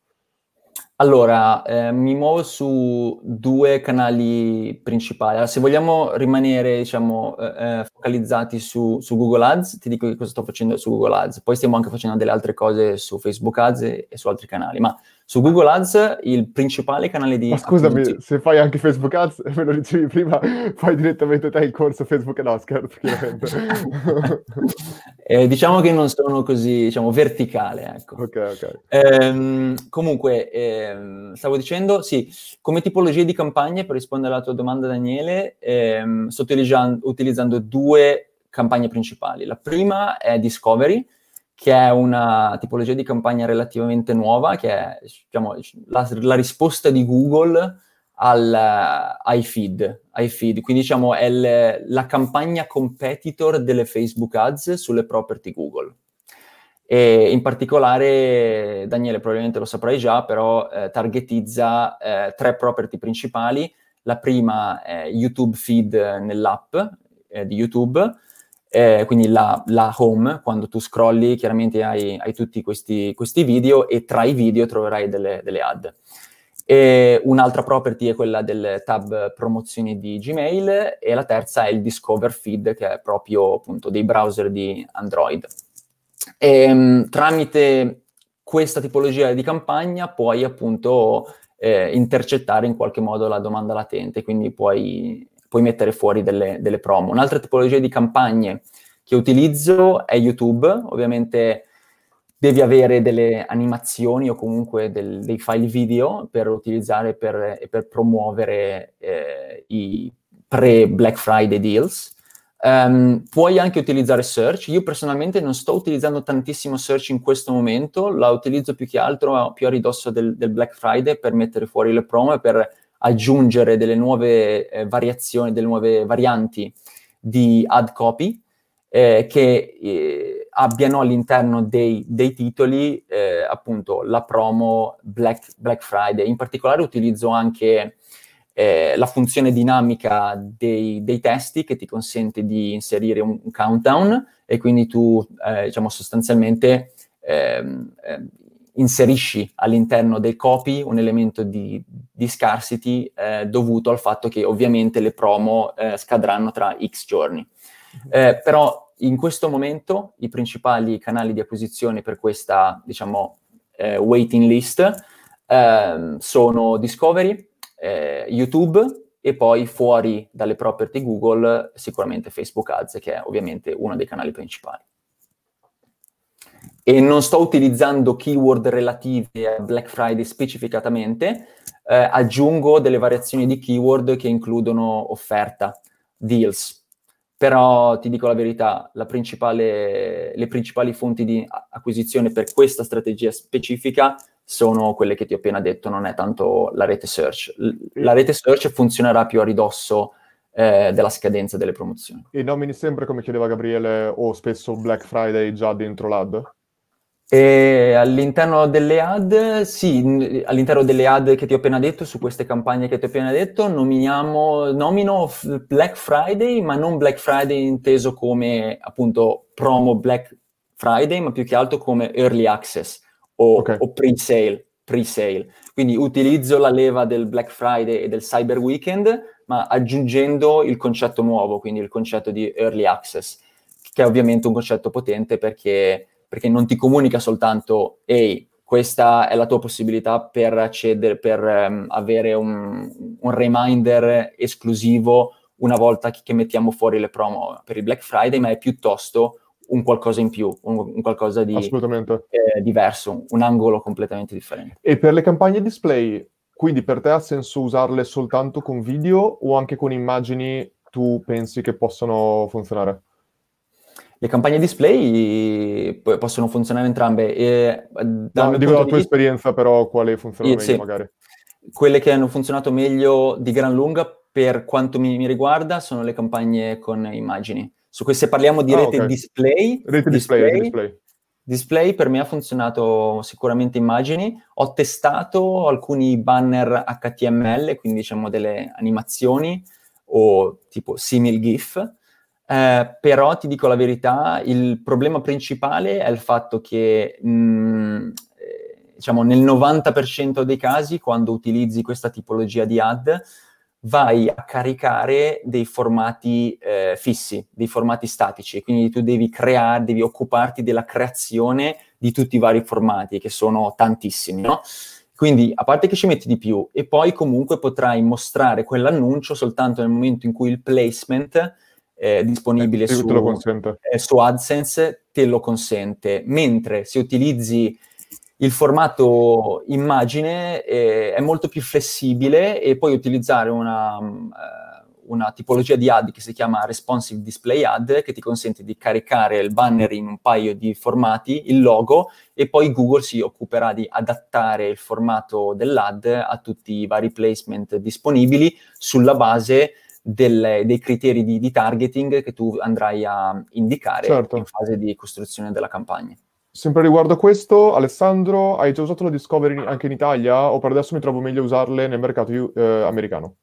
Allora, eh, mi muovo su due canali principali. Allora, se vogliamo rimanere, diciamo, eh, eh, focalizzati su, su, Google Ads, ti dico che cosa sto facendo su Google Ads. Poi stiamo anche facendo delle altre cose su Facebook Ads e, e su altri canali. Ma su Google Ads il principale canale di... Ma scusami, acquisizione... se fai anche Facebook Ads, me lo dicevi prima, fai direttamente te il corso Facebook no, scherzo, chiaramente. eh, diciamo che non sono così, diciamo, verticale, ecco. Ok, ok. Ehm, comunque, ehm, stavo dicendo, sì, come tipologie di campagne, per rispondere alla tua domanda Daniele, ehm, sto utilizzando, utilizzando due campagne principali. La prima è Discovery, che è una tipologia di campagna relativamente nuova, che è diciamo, la, la, risposta di Google al, ai, feed, ai, feed, Quindi diciamo è le, la campagna competitor delle Facebook Ads sulle property Google. E in particolare, Daniele probabilmente lo saprai già, però eh, targetizza eh, tre property principali. La prima è YouTube Feed nell'app eh, di YouTube, eh, quindi la, la, home, quando tu scrolli chiaramente hai, hai tutti questi, questi, video e tra i video troverai delle, delle ad. E un'altra property è quella del tab promozioni di Gmail e la terza è il Discover Feed che è proprio appunto dei browser di Android. E, um, tramite questa tipologia di campagna puoi appunto eh, intercettare in qualche modo la domanda latente, quindi puoi puoi mettere fuori delle, delle promo. Un'altra tipologia di campagne che utilizzo è YouTube, ovviamente devi avere delle animazioni o comunque del, dei file video per utilizzare per, per promuovere eh, i pre-Black Friday deals. Um, puoi anche utilizzare search. Io personalmente non sto utilizzando tantissimo search in questo momento, la utilizzo più che altro più a ridosso del, del Black Friday per mettere fuori le promo e per aggiungere delle nuove eh, variazioni, delle nuove varianti di ad copy eh, che eh, abbiano all'interno dei, dei titoli eh, appunto la promo Black, Black, Friday. In particolare utilizzo anche eh, la funzione dinamica dei, dei, testi che ti consente di inserire un, un countdown e quindi tu eh, diciamo sostanzialmente ehm, ehm, inserisci all'interno del copy un elemento di, di scarcity eh, dovuto al fatto che ovviamente le promo eh, scadranno tra X giorni. Eh, però in questo momento i principali canali di acquisizione per questa, diciamo, eh, waiting list ehm, sono Discovery, eh, YouTube e poi fuori dalle property Google sicuramente Facebook Ads, che è ovviamente uno dei canali principali e non sto utilizzando keyword relative a Black Friday specificatamente, eh, aggiungo delle variazioni di keyword che includono offerta, deals. Però ti dico la verità, la le principali fonti di acquisizione per questa strategia specifica sono quelle che ti ho appena detto, non è tanto la rete search. La rete search funzionerà più a ridosso eh, della scadenza delle promozioni. E nomini sempre, come chiedeva Gabriele, o spesso Black Friday già dentro l'ad? E all'interno delle ad, sì, all'interno delle ad che ti ho appena detto, su queste campagne che ti ho appena detto, nominiamo, nomino Black Friday, ma non Black Friday inteso come appunto promo Black Friday, ma più che altro come early access o, okay. o pre-sale, pre-sale. Quindi utilizzo la leva del Black Friday e del Cyber Weekend, ma aggiungendo il concetto nuovo, quindi il concetto di early access, che è ovviamente un concetto potente perché perché non ti comunica soltanto ehi, questa è la tua possibilità per accedere, per um, avere un, un, reminder esclusivo una volta che, che, mettiamo fuori le promo per il Black Friday, ma è piuttosto un qualcosa in più, un, un qualcosa di eh, diverso, un angolo completamente differente. E per le campagne display, quindi per te ha senso usarle soltanto con video o anche con immagini tu pensi che possano funzionare? Le campagne display possono funzionare entrambe. E, no, dico la tua vista, esperienza, però, quale funziona meglio sì. magari? Quelle che hanno funzionato meglio di gran lunga, per quanto mi, mi riguarda, sono le campagne con immagini. Su queste parliamo di ah, rete okay. display. Rete display, display, display. Display per me ha funzionato sicuramente immagini. Ho testato alcuni banner HTML, quindi diciamo delle animazioni o tipo simil GIF eh, però ti dico la verità, il problema principale è il fatto che mh, mm, eh, diciamo, nel 90% dei casi, quando utilizzi questa tipologia di ad, vai a caricare dei formati eh, fissi, dei formati statici, quindi tu devi creare, devi occuparti della creazione di tutti i vari formati, che sono tantissimi, no? Quindi, a parte che ci metti di più, e poi comunque potrai mostrare quell'annuncio soltanto nel momento in cui il placement eh, disponibile su, eh, su, AdSense te lo consente, mentre se utilizzi il formato immagine eh, è molto più flessibile e puoi utilizzare una, uh, una, tipologia di ad che si chiama Responsive Display Ad che ti consente di caricare il banner in un paio di formati, il logo e poi Google si occuperà di adattare il formato dell'ad a tutti i vari placement disponibili sulla base delle, dei criteri di, di, targeting che tu andrai a indicare certo. in fase di costruzione della campagna. Sempre riguardo a questo, Alessandro, hai già usato la Discovery anche in Italia o per adesso mi trovo meglio usarle nel mercato eh, americano?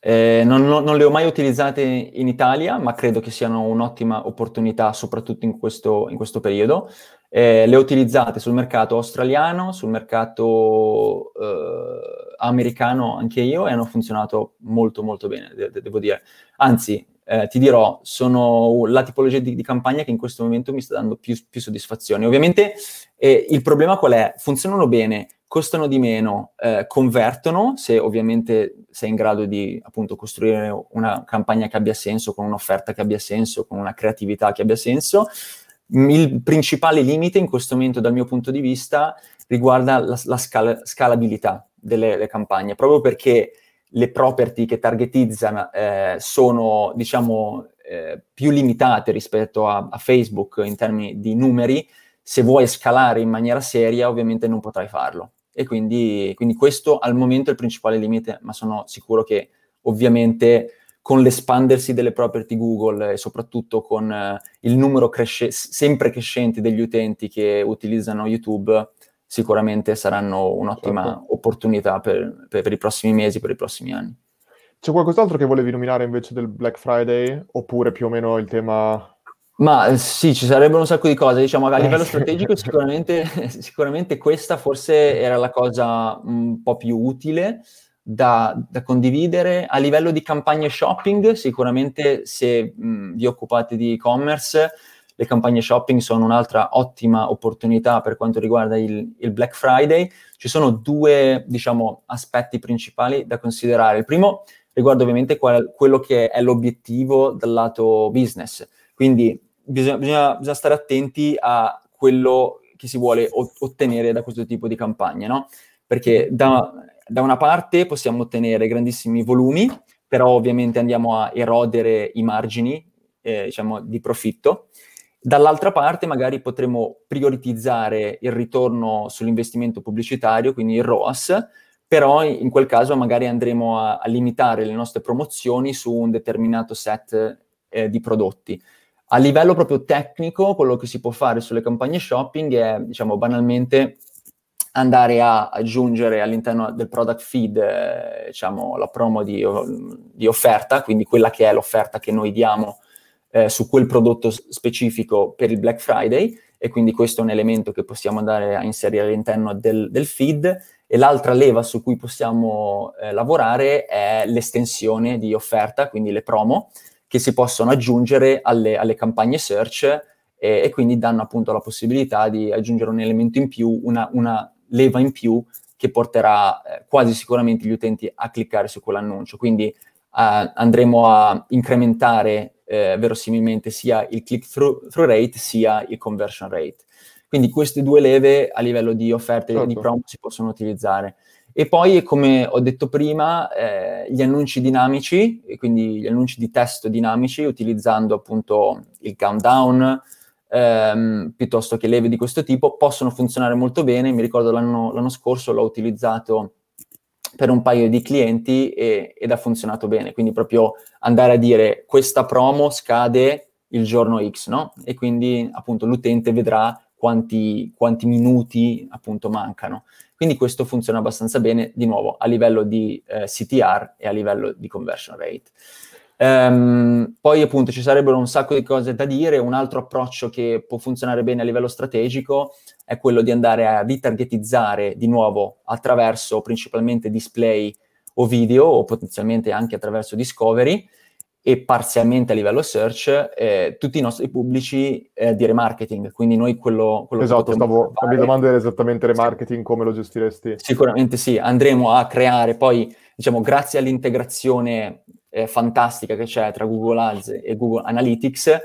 Eh, non, non, non, le ho mai utilizzate in Italia, ma credo che siano un'ottima opportunità, soprattutto in questo, in questo periodo. Eh, le ho utilizzate sul mercato australiano, sul mercato eh, americano anche io e hanno funzionato molto molto bene, de- de- devo dire. Anzi, eh, ti dirò, sono la tipologia di, di, campagna che in questo momento mi sta dando più, più soddisfazione. Ovviamente eh, il problema qual è? Funzionano bene, costano di meno, eh, convertono, se ovviamente sei in grado di appunto costruire una campagna che abbia senso, con un'offerta che abbia senso, con una creatività che abbia senso. Il principale limite in questo momento dal mio punto di vista riguarda la, la scala, scalabilità delle campagne, proprio perché le property che targetizzano eh, sono, diciamo, eh, più limitate rispetto a, a, Facebook in termini di numeri, se vuoi scalare in maniera seria ovviamente non potrai farlo. E quindi, quindi questo al momento è il principale limite, ma sono sicuro che ovviamente con l'espandersi delle property Google e soprattutto con eh, il numero cresce- sempre crescente degli utenti che utilizzano YouTube, sicuramente saranno un'ottima certo. opportunità per, per, per, i prossimi mesi, per i prossimi anni. C'è qualcos'altro che volevi nominare invece del Black Friday? Oppure più o meno il tema... Ma eh, sì, ci sarebbero un sacco di cose. Diciamo, a livello strategico sicuramente, sicuramente questa forse era la cosa un po' più utile da, da, condividere. A livello di campagne shopping, sicuramente se mh, vi occupate di e-commerce, le campagne shopping sono un'altra ottima opportunità per quanto riguarda il, il Black Friday. Ci sono due, diciamo, aspetti principali da considerare. Il primo riguarda ovviamente qual, quello che è l'obiettivo dal lato business. Quindi bisogna, bisogna, bisogna stare attenti a quello che si vuole ottenere da questo tipo di campagna, no? Perché da, da una parte possiamo ottenere grandissimi volumi, però ovviamente andiamo a erodere i margini eh, diciamo, di profitto. Dall'altra parte magari potremo prioritizzare il ritorno sull'investimento pubblicitario, quindi il ROAS, però in quel caso magari andremo a, a limitare le nostre promozioni su un determinato set eh, di prodotti. A livello proprio tecnico, quello che si può fare sulle campagne shopping è, diciamo, banalmente andare a aggiungere all'interno del product feed eh, diciamo, la promo di, di, offerta, quindi quella che è l'offerta che noi diamo eh, su quel prodotto specifico per il Black Friday e quindi questo è un elemento che possiamo andare a inserire all'interno del, del feed e l'altra leva su cui possiamo eh, lavorare è l'estensione di offerta, quindi le promo che si possono aggiungere alle, alle campagne search e, e, quindi danno appunto la possibilità di aggiungere un elemento in più, una, una leva in più che porterà eh, quasi sicuramente gli utenti a cliccare su quell'annuncio. Quindi eh, andremo a incrementare eh, verosimilmente sia il click-through rate sia il conversion rate. Quindi queste due leve a livello di offerte certo. di promo si possono utilizzare. E poi, come ho detto prima, eh, gli annunci dinamici, quindi gli annunci di testo dinamici, utilizzando appunto il countdown, ehm, piuttosto che leve di questo tipo, possono funzionare molto bene. Mi ricordo l'anno, l'anno scorso l'ho utilizzato per un paio di clienti e, ed ha funzionato bene. Quindi proprio andare a dire questa promo scade il giorno X, no? E quindi appunto l'utente vedrà quanti, quanti minuti appunto mancano. Quindi questo funziona abbastanza bene, di nuovo, a livello di eh, CTR e a livello di conversion rate. Um, poi appunto ci sarebbero un sacco di cose da dire, un altro approccio che può funzionare bene a livello strategico è quello di andare a ritargetizzare di nuovo attraverso principalmente display o video o potenzialmente anche attraverso discovery e parzialmente a livello search eh, tutti i nostri pubblici eh, di remarketing. Quindi noi quello, quello esatto, stavo, fare, la mia domanda era esattamente remarketing, sì. come lo gestiresti? Sicuramente sì, andremo a creare poi, diciamo, grazie all'integrazione eh, fantastica che c'è tra Google Ads e Google Analytics,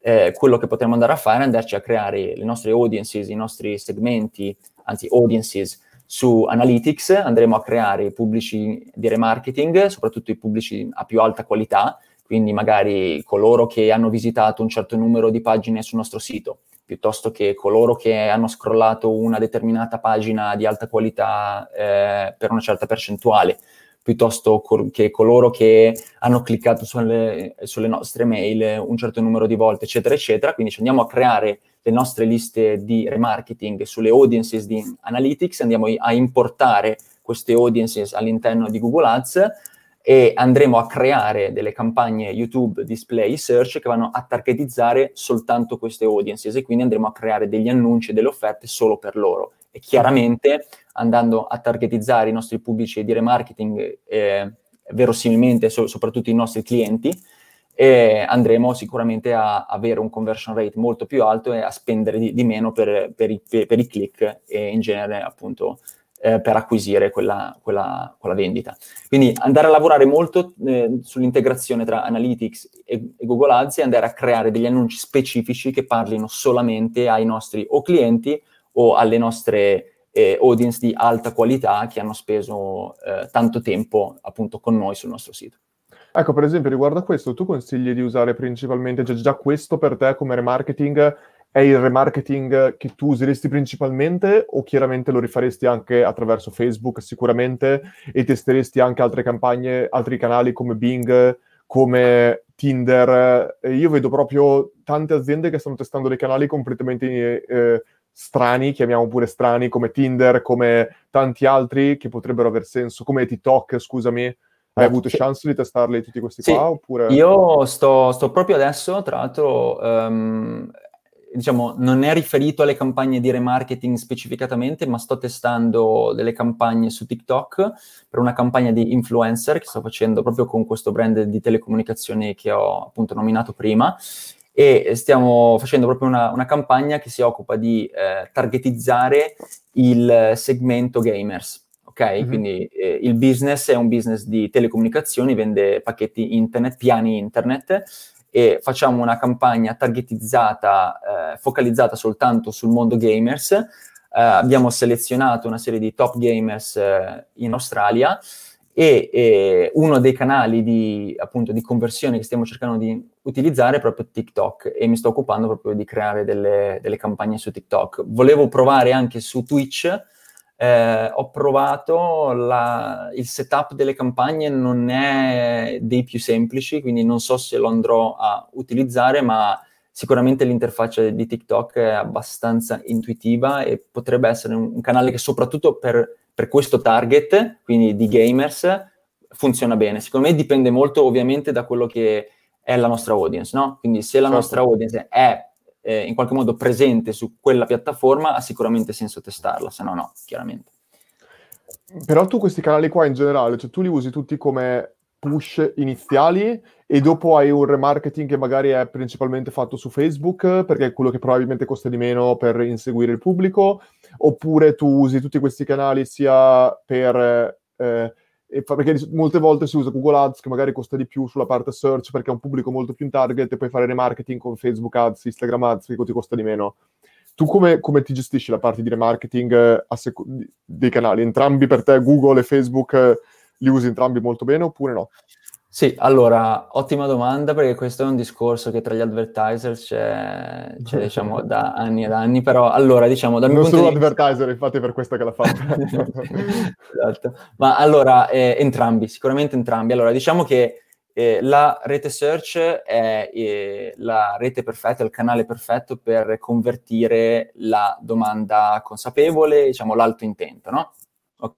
eh, quello che potremmo andare a fare è andarci a creare le nostre audiences, i nostri segmenti, anzi audiences, su Analytics, andremo a creare pubblici di remarketing, soprattutto i pubblici a più alta qualità, quindi magari coloro che hanno visitato un certo numero di pagine sul nostro sito, piuttosto che coloro che hanno scrollato una determinata pagina di alta qualità eh, per una certa percentuale, piuttosto che coloro che hanno cliccato sulle, sulle, nostre mail un certo numero di volte, eccetera, eccetera. Quindi ci andiamo a creare le nostre liste di remarketing sulle audiences di Analytics, andiamo a importare queste audiences all'interno di Google Ads e andremo a creare delle campagne YouTube display search che vanno a targetizzare soltanto queste audiences e quindi andremo a creare degli annunci e delle offerte solo per loro. E chiaramente andando a targetizzare i nostri pubblici di remarketing, eh, verosimilmente so- soprattutto i nostri clienti, e andremo sicuramente a avere un conversion rate molto più alto e a spendere di, di meno per, per, i, per, i, click e in genere appunto eh, per acquisire quella, quella, quella, vendita. Quindi andare a lavorare molto eh, sull'integrazione tra Analytics e, e, Google Ads e andare a creare degli annunci specifici che parlino solamente ai nostri o clienti o alle nostre eh, audience di alta qualità che hanno speso eh, tanto tempo appunto con noi sul nostro sito. Ecco, per esempio, riguardo a questo, tu consigli di usare principalmente, cioè già questo per te come remarketing è il remarketing che tu useresti principalmente o chiaramente lo rifaresti anche attraverso Facebook sicuramente e testeresti anche altre campagne, altri canali come Bing, come Tinder? Io vedo proprio tante aziende che stanno testando dei canali completamente eh, strani, chiamiamo pure strani, come Tinder, come tanti altri che potrebbero aver senso, come TikTok, scusami. Hai avuto chance di testarli tutti questi sì, qua? Oppure... Io sto, sto, proprio adesso, tra l'altro, um, diciamo, non è riferito alle campagne di remarketing specificatamente, ma sto testando delle campagne su TikTok per una campagna di influencer che sto facendo proprio con questo brand di telecomunicazioni che ho appunto nominato prima e stiamo facendo proprio una, una campagna che si occupa di eh, targetizzare il segmento gamers. Ok, mm-hmm. quindi eh, il business è un business di telecomunicazioni, vende pacchetti internet, piani internet e facciamo una campagna targetizzata, eh, focalizzata soltanto sul mondo gamers. Eh, abbiamo selezionato una serie di top gamers eh, in Australia e, e uno dei canali di, appunto, di conversione che stiamo cercando di utilizzare è proprio TikTok e mi sto occupando proprio di creare delle, delle campagne su TikTok. Volevo provare anche su Twitch, eh, ho provato la, il setup delle campagne non è dei più semplici, quindi non so se lo andrò a utilizzare, ma sicuramente l'interfaccia di TikTok è abbastanza intuitiva e potrebbe essere un, un canale che soprattutto per per questo target, quindi di gamers, funziona bene. Secondo me dipende molto ovviamente da quello che è la nostra audience, no? Quindi se la certo. nostra audience è eh, in qualche modo presente su quella piattaforma, ha sicuramente senso testarla, se no no, chiaramente. Però tu questi canali qua in generale, cioè tu li usi tutti come push iniziali e dopo hai un remarketing che magari è principalmente fatto su Facebook, perché è quello che probabilmente costa di meno per inseguire il pubblico, oppure tu usi tutti questi canali sia per... Eh, perché molte volte si usa Google Ads che magari costa di più sulla parte search perché è un pubblico molto più in target e puoi fare remarketing con Facebook Ads, Instagram Ads che ti costa di meno. Tu come, come ti gestisci la parte di remarketing eh, seco- dei canali? Entrambi per te, Google e Facebook, eh, li usi entrambi molto bene oppure no? Sì, allora, ottima domanda perché questo è un discorso che tra gli advertiser c'è, c'è diciamo, da anni ed anni, però allora, diciamo... Dal non mio sono di... advertiser, infatti è per questo che l'ha fatta. esatto, ma allora, eh, entrambi, sicuramente entrambi. Allora, diciamo che eh, la rete search è eh, la rete perfetta, il canale perfetto per convertire la domanda consapevole, diciamo l'alto intento, no? Ok.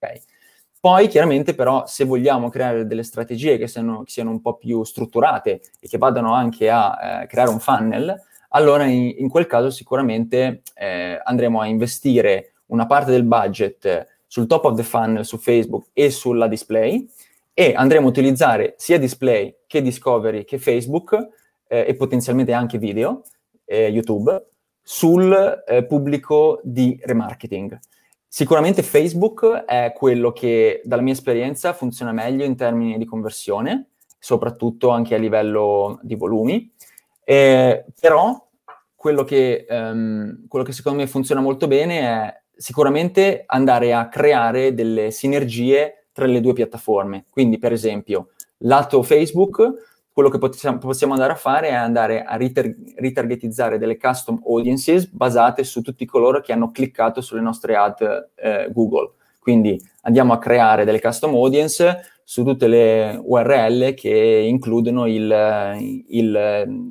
Poi chiaramente però se vogliamo creare delle strategie che siano, che siano un po' più strutturate e che vadano anche a eh, creare un funnel, allora in, in quel caso sicuramente eh, andremo a investire una parte del budget sul top of the funnel su Facebook e sulla display e andremo a utilizzare sia display che discovery che Facebook eh, e potenzialmente anche video, eh, YouTube, sul eh, pubblico di remarketing. Sicuramente Facebook è quello che, dalla mia esperienza, funziona meglio in termini di conversione, soprattutto anche a livello di volumi. Eh, però quello che, um, quello che secondo me funziona molto bene è sicuramente andare a creare delle sinergie tra le due piattaforme. Quindi, per esempio, lato Facebook quello che possiamo, possiamo, andare a fare è andare a ritar- ritargetizzare delle custom audiences basate su tutti coloro che hanno cliccato sulle nostre ad eh, Google. Quindi andiamo a creare delle custom audience su tutte le URL che includono il, il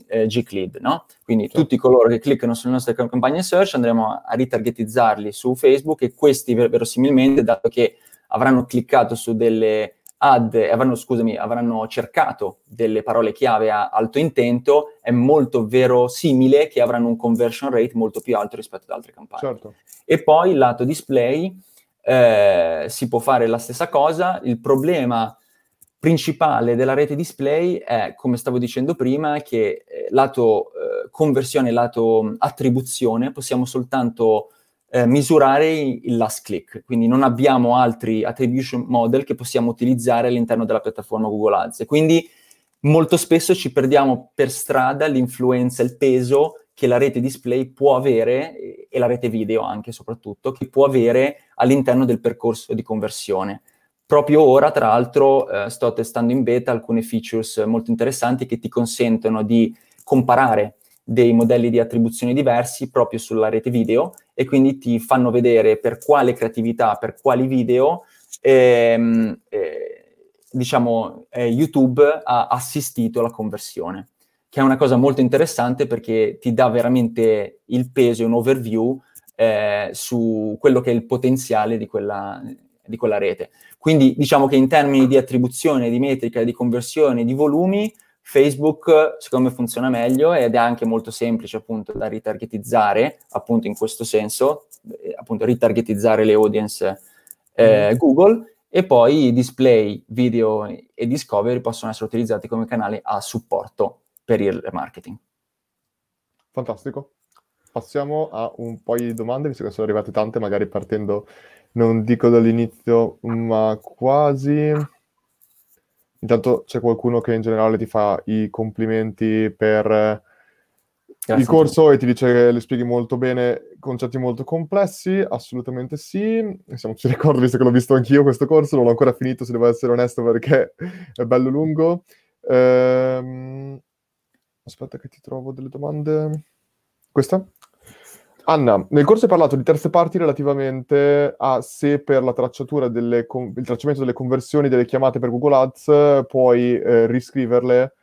eh, G-Lead, no? Quindi sì. tutti coloro che cliccano sulle nostre campagne search andremo a ritargetizzarli su Facebook e questi verosimilmente, dato che avranno cliccato su delle ad, avranno, scusami, avranno cercato delle parole chiave a alto intento, è molto verosimile che avranno un conversion rate molto più alto rispetto ad altre campagne. Certo. E poi il lato display eh, si può fare la stessa cosa. Il problema principale della rete display è, come stavo dicendo prima, che eh, lato eh, conversione, lato attribuzione, possiamo soltanto eh, misurare il last click, quindi non abbiamo altri attribution model che possiamo utilizzare all'interno della piattaforma Google Ads. E quindi molto spesso ci perdiamo per strada l'influenza, il peso che la rete display può avere, e la rete video anche soprattutto, che può avere all'interno del percorso di conversione. Proprio ora, tra l'altro, eh, sto testando in beta alcune features molto interessanti che ti consentono di comparare dei modelli di attribuzione diversi proprio sulla rete video e quindi ti fanno vedere per quale creatività, per quali video, ehm, eh, diciamo, eh, YouTube ha assistito alla conversione, che è una cosa molto interessante perché ti dà veramente il peso e un overview eh, su quello che è il potenziale di quella, di quella rete. Quindi diciamo che in termini di attribuzione, di metrica, di conversione, di volumi, Facebook secondo me funziona meglio ed è anche molto semplice appunto da ritargetizzare, appunto in questo senso, eh, appunto ritargetizzare le audience eh, mm. Google e poi display, video e discovery possono essere utilizzati come canali a supporto per il marketing. Fantastico. Passiamo a un po' di domande, visto che sono arrivate tante, magari partendo, non dico dall'inizio, ma quasi. Intanto c'è qualcuno che in generale ti fa i complimenti per Grazie il corso e ti dice che le spieghi molto bene concetti molto complessi, assolutamente sì. Siamo ci ricordo, visto che l'ho visto anch'io questo corso, non l'ho ancora finito, se devo essere onesto, perché è bello lungo. Ehm... Aspetta che ti trovo delle domande. Questa? Anna, nel corso hai parlato di terze parti relativamente a se per la tracciatura delle, il tracciamento delle conversioni delle chiamate per Google Ads puoi eh, riscriverle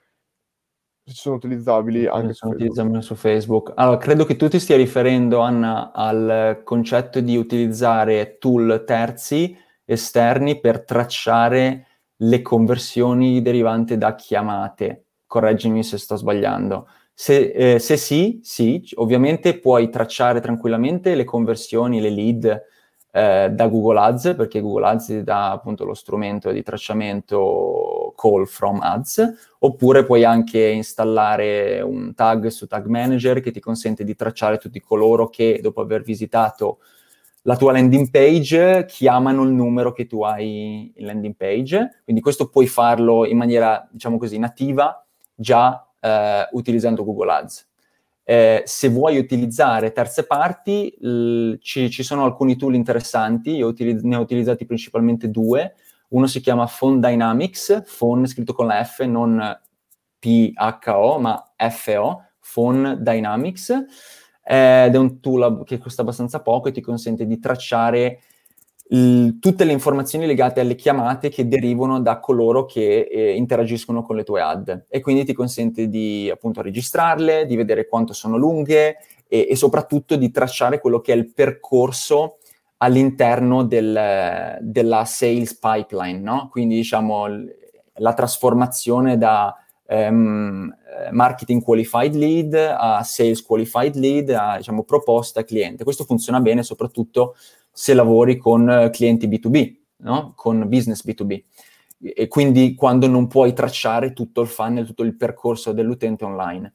se sono utilizzabili anche sono su Facebook. su Facebook. Allora, credo che tu ti stia riferendo, Anna, al concetto di utilizzare tool terzi esterni per tracciare le conversioni derivanti da chiamate. Correggimi se sto sbagliando. Se, eh, se, sì, sì, ovviamente puoi tracciare tranquillamente le conversioni, le lead eh, da Google Ads, perché Google Ads ti dà appunto lo strumento di tracciamento call from ads, oppure puoi anche installare un tag su Tag Manager che ti consente di tracciare tutti coloro che dopo aver visitato la tua landing page chiamano il numero che tu hai in landing page, quindi questo puoi farlo in maniera, diciamo così, nativa già eh, utilizzando Google Ads. Eh, se vuoi utilizzare terze parti, l- ci, ci, sono alcuni tool interessanti, io utilizz- ne ho utilizzati principalmente due. Uno si chiama Phone Dynamics, phone scritto con la F, non P-H-O, ma F-O, Phone Dynamics, ed è un tool che costa abbastanza poco e ti consente di tracciare l- tutte le informazioni legate alle chiamate che derivano da coloro che eh, interagiscono con le tue ad e quindi ti consente di appunto registrarle, di vedere quanto sono lunghe e, e soprattutto di tracciare quello che è il percorso all'interno del, della sales pipeline, no? Quindi diciamo l- la trasformazione da um, marketing qualified lead a sales qualified lead a diciamo proposta cliente. Questo funziona bene soprattutto se lavori con eh, clienti B2B, no? con business B2B. E quindi quando non puoi tracciare tutto il funnel, tutto il percorso dell'utente online.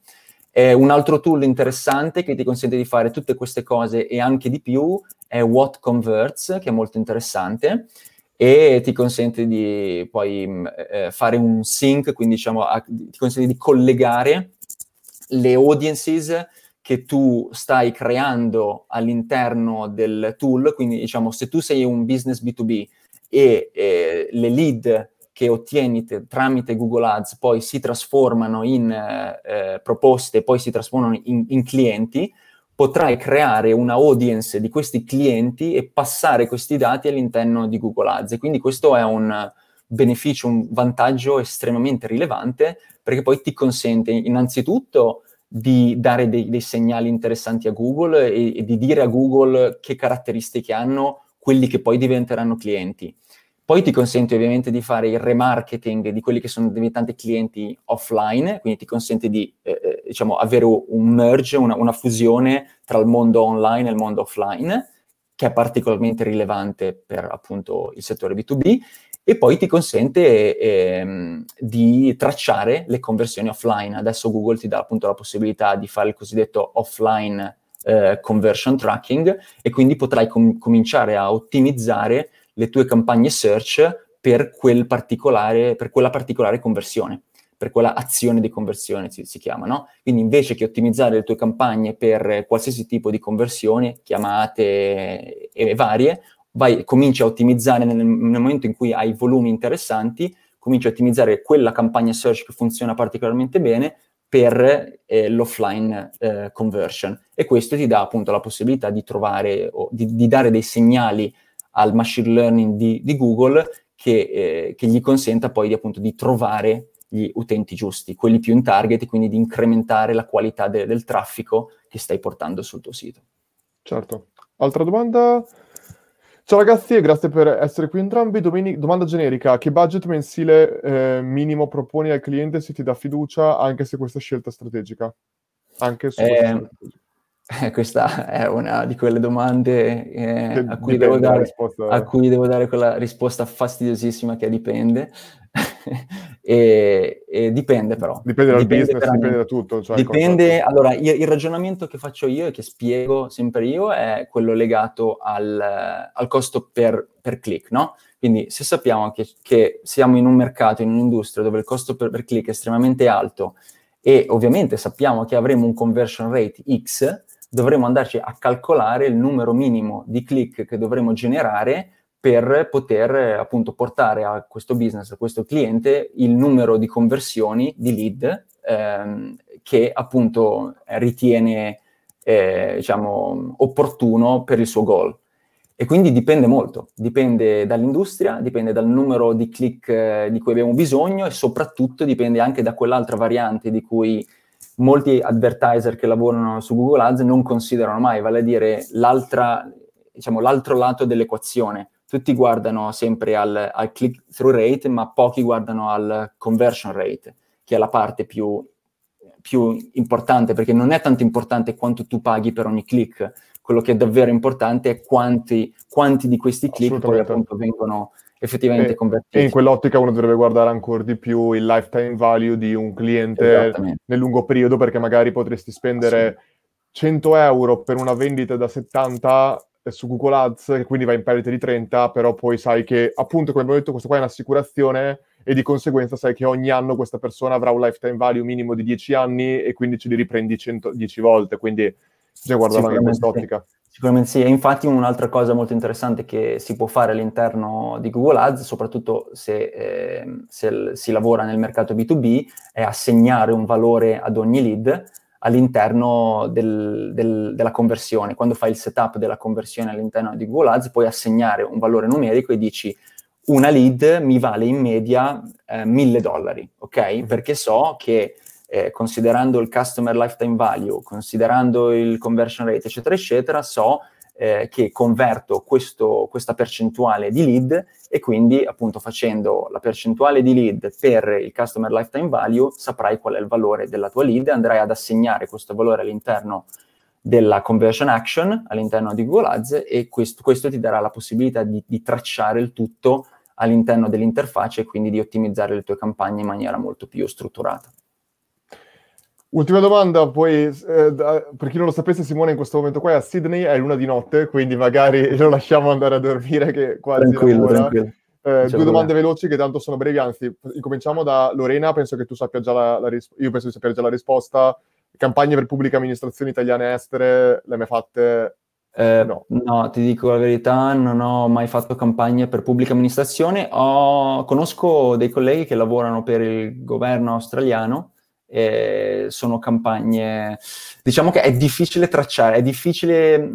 Eh, un altro tool interessante che ti consente di fare tutte queste cose e anche di più è What Converts, che è molto interessante e ti consente di poi mm, eh, fare un sync, quindi diciamo a, ti consente di collegare le audiences che tu stai creando all'interno del tool, quindi diciamo se tu sei un business B2B e eh, le lead che ottieni te, tramite Google Ads poi si trasformano in eh, proposte, poi si trasformano in, in, clienti, potrai creare una audience di questi clienti e passare questi dati all'interno di Google Ads. E quindi questo è un beneficio, un vantaggio estremamente rilevante perché poi ti consente innanzitutto di dare dei, dei segnali interessanti a Google e, e, di dire a Google che caratteristiche hanno quelli che poi diventeranno clienti. Poi ti consente ovviamente di fare il remarketing di quelli che sono diventati clienti offline, quindi ti consente di eh, eh diciamo, avere un merge, una, una fusione tra il mondo online e il mondo offline, che è particolarmente rilevante per appunto il settore B2B e poi ti consente ehm, di tracciare le conversioni offline. Adesso Google ti dà appunto la possibilità di fare il cosiddetto offline eh, conversion tracking e quindi potrai com- cominciare a ottimizzare le tue campagne search per, quel particolare, per quella particolare conversione per quella azione di conversione si, si, chiama, no? Quindi invece che ottimizzare le tue campagne per qualsiasi tipo di conversione, chiamate e varie, vai, cominci a ottimizzare nel, nel, momento in cui hai volumi interessanti, cominci a ottimizzare quella campagna search che funziona particolarmente bene per eh, l'offline eh, conversion. E questo ti dà appunto la possibilità di trovare o di, di dare dei segnali al machine learning di, di Google che, eh, che, gli consenta poi di, appunto di trovare gli utenti giusti, quelli più in target, e quindi di incrementare la qualità de- del traffico che stai portando sul tuo sito. Certo. Altra domanda? Ciao ragazzi e grazie per essere qui entrambi. Domeni- domanda generica, che budget mensile eh, minimo proponi al cliente se ti dà fiducia anche se questa scelta strategica? Anche su eh, eh, questa è una di quelle domande eh, a, cui dare, a, cui devo dare, quella risposta fastidiosissima che dipende. e, e, dipende però. Dipende dal dipende business, dipende da tutto. Cioè dipende, cosa... allora io, il ragionamento che faccio io e che spiego sempre io è quello legato al, al costo per, per, click, no? Quindi se sappiamo che, che, siamo in un mercato, in un'industria dove il costo per, per click è estremamente alto e ovviamente sappiamo che avremo un conversion rate X, dovremo andarci a calcolare il numero minimo di click che dovremo generare per poter appunto portare a questo business, a questo cliente, il numero di conversioni di lead ehm, che appunto ritiene eh, diciamo, opportuno per il suo goal. E quindi dipende molto, dipende dall'industria, dipende dal numero di click eh, di cui abbiamo bisogno e soprattutto dipende anche da quell'altra variante di cui molti advertiser che lavorano su Google Ads non considerano mai, vale a dire diciamo, l'altro lato dell'equazione. Tutti guardano sempre al, al click-through rate, ma pochi guardano al conversion rate, che è la parte più, più importante, perché non è tanto importante quanto tu paghi per ogni click, quello che è davvero importante è quanti, quanti di questi click poi appunto vengono effettivamente e, convertiti. E in quell'ottica uno dovrebbe guardare ancora di più il lifetime value di un cliente nel lungo periodo, perché magari potresti spendere sì. 100 euro per una vendita da 70 su Google Ads, quindi va in perdita di 30, però poi sai che, appunto, come abbiamo detto, questo qua è un'assicurazione e di conseguenza sai che ogni anno questa persona avrà un lifetime value minimo di 10 anni e quindi ce li riprendi 100, 10 volte, quindi bisogna guardarlo anche in quest'ottica. Sì. Sicuramente sì, e infatti un'altra cosa molto interessante che si può fare all'interno di Google Ads, soprattutto se, eh, se si lavora nel mercato B2B, è assegnare un valore ad ogni lead all'interno del, del, della conversione. Quando fai il setup della conversione all'interno di Google Ads, puoi assegnare un valore numerico e dici una lead mi vale in media eh, 1000 dollari, ok? Perché so che eh, considerando il customer lifetime value, considerando il conversion rate, eccetera, eccetera, so eh, che converto questo, questa percentuale di lead e quindi appunto facendo la percentuale di lead per il customer lifetime value saprai qual è il valore della tua lead, andrai ad assegnare questo valore all'interno della conversion action all'interno di Google Ads e questo, questo ti darà la possibilità di, di tracciare il tutto all'interno dell'interfaccia e quindi di ottimizzare le tue campagne in maniera molto più strutturata. Ultima domanda, poi eh, per chi non lo sapesse Simone in questo momento qua è a Sydney, è luna di notte, quindi magari lo lasciamo andare a dormire che quasi tranquillo, tranquillo. Eh, due domande veloci che tanto sono brevi, anzi, incominciamo da Lorena, penso che tu sappia già la, la ris- io penso di sapere già la risposta. Campagne per pubbliche amministrazioni italiane e estere, le hai mai fatte? Eh, no. no. ti dico la verità, non ho mai fatto campagne per pubblica amministrazione. Ho... Conosco dei colleghi che lavorano per il governo australiano eh, sono campagne, diciamo che è difficile tracciare, è difficile,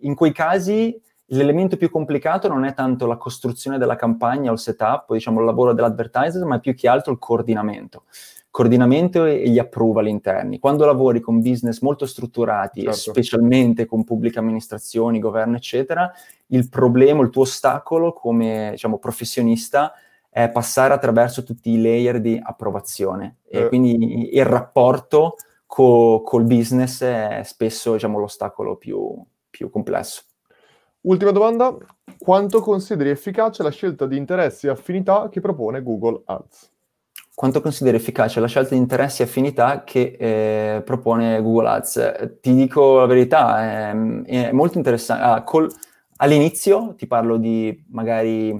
in quei casi l'elemento più complicato non è tanto la costruzione della campagna o il setup, diciamo il lavoro dell'advertiser, ma più che altro il coordinamento. Coordinamento e, gli approval interni. Quando lavori con business molto strutturati, certo. specialmente con pubbliche amministrazioni, governo, eccetera, il problema, il tuo ostacolo come diciamo, professionista è passare attraverso tutti i layer di approvazione e eh. quindi il rapporto co- col business è spesso diciamo, l'ostacolo più, più complesso. Ultima domanda, quanto consideri efficace la scelta di interessi e affinità che propone Google Ads? Quanto consideri efficace la scelta di interessi e affinità che eh, propone Google Ads? Ti dico la verità, è, è molto interessante. Ah, col, all'inizio ti parlo di magari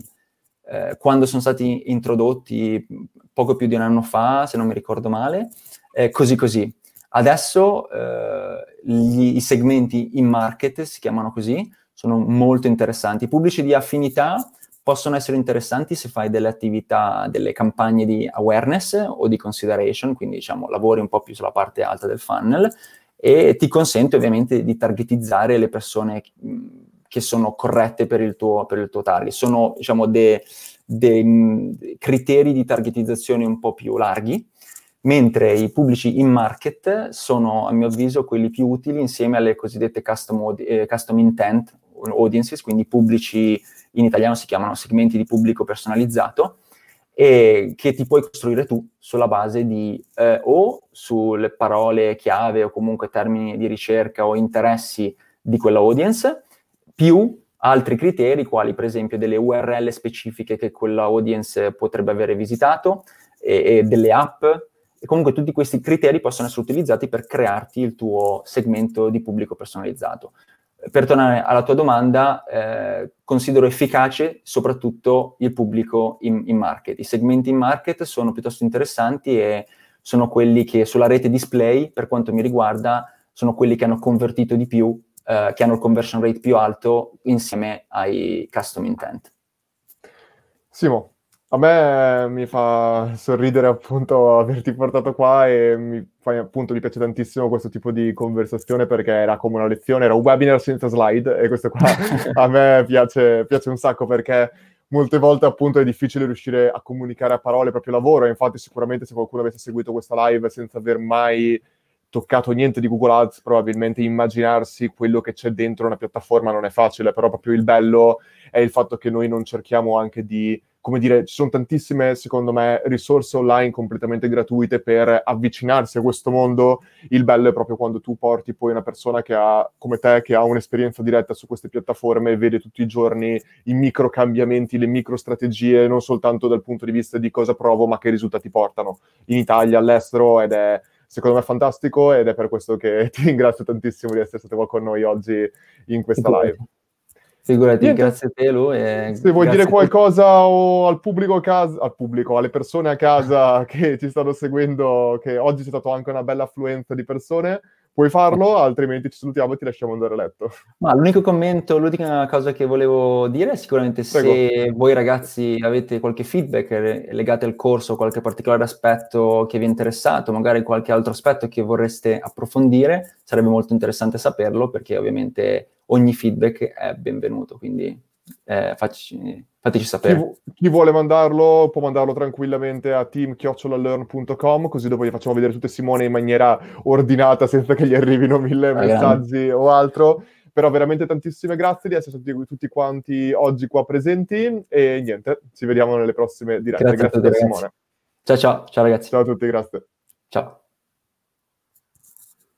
eh, quando sono stati introdotti poco più di un anno fa, se non mi ricordo male, eh, così così. Adesso eh, gli, i segmenti in market, si chiamano così, sono molto interessanti. I pubblici di affinità possono essere interessanti se fai delle attività, delle campagne di awareness o di consideration, quindi diciamo lavori un po' più sulla parte alta del funnel e ti consente ovviamente di targetizzare le persone che sono corrette per il tuo, per il tuo target. Sono, diciamo, dei de, criteri di targetizzazione un po' più larghi, mentre i pubblici in market sono, a mio avviso, quelli più utili insieme alle cosiddette custom, eh, custom intent audiences, quindi pubblici, in italiano si chiamano segmenti di pubblico personalizzato, e che ti puoi costruire tu sulla base di eh, o sulle parole chiave o comunque termini di ricerca o interessi di quella audience, più altri criteri, quali per esempio delle URL specifiche che quella audience potrebbe avere visitato, e, e delle app, e comunque tutti questi criteri possono essere utilizzati per crearti il tuo segmento di pubblico personalizzato. Per tornare alla tua domanda, eh, considero efficace soprattutto il pubblico in, in market. I segmenti in market sono piuttosto interessanti e sono quelli che sulla rete display, per quanto mi riguarda, sono quelli che hanno convertito di più eh, che hanno il conversion rate più alto insieme ai custom intent. Simo, a me mi fa sorridere appunto averti portato qua e mi, fa, appunto, mi piace tantissimo questo tipo di conversazione perché era come una lezione, era un webinar senza slide e questo qua a me piace, piace un sacco perché molte volte appunto è difficile riuscire a comunicare a parole il proprio lavoro e infatti sicuramente se qualcuno avesse seguito questa live senza aver mai toccato niente di Google Ads, probabilmente immaginarsi quello che c'è dentro una piattaforma non è facile, però proprio il bello è il fatto che noi non cerchiamo anche di come dire, ci sono tantissime, secondo me, risorse online completamente gratuite per avvicinarsi a questo mondo. Il bello è proprio quando tu porti poi una persona che ha, come te, che ha un'esperienza diretta su queste piattaforme e vede tutti i giorni i micro cambiamenti, le micro strategie, non soltanto dal punto di vista di cosa provo, ma che risultati portano in Italia, all'estero, ed è secondo me fantastico ed è per questo che ti ringrazio tantissimo di essere stato qua con noi oggi in questa live. Figurati, Niente. grazie a te Lu. Se vuoi dire qualcosa o al pubblico a casa, al pubblico, alle persone a casa che ci stanno seguendo, che oggi c'è stata anche una bella affluenza di persone, puoi farlo, altrimenti ci salutiamo e ti lasciamo andare a letto. Ma l'unico commento, l'unica cosa che volevo dire è sicuramente se Prego. voi ragazzi avete qualche feedback legato al corso, qualche particolare aspetto che vi è interessato, magari qualche altro aspetto che vorreste approfondire, sarebbe molto interessante saperlo perché ovviamente ogni feedback è benvenuto, quindi eh, facci, fateci sapere. Chi, chi, vuole mandarlo può mandarlo tranquillamente a team.learn.com così dopo gli facciamo vedere tutte Simone in maniera ordinata senza che gli arrivino mille ah, messaggi o altro. Però veramente tantissime grazie di essere stati tutti quanti oggi qua presenti e niente, ci vediamo nelle prossime dirette. Grazie, grazie a te, Simone. Ciao ciao, ciao ragazzi. Ciao a tutti, grazie. Ciao.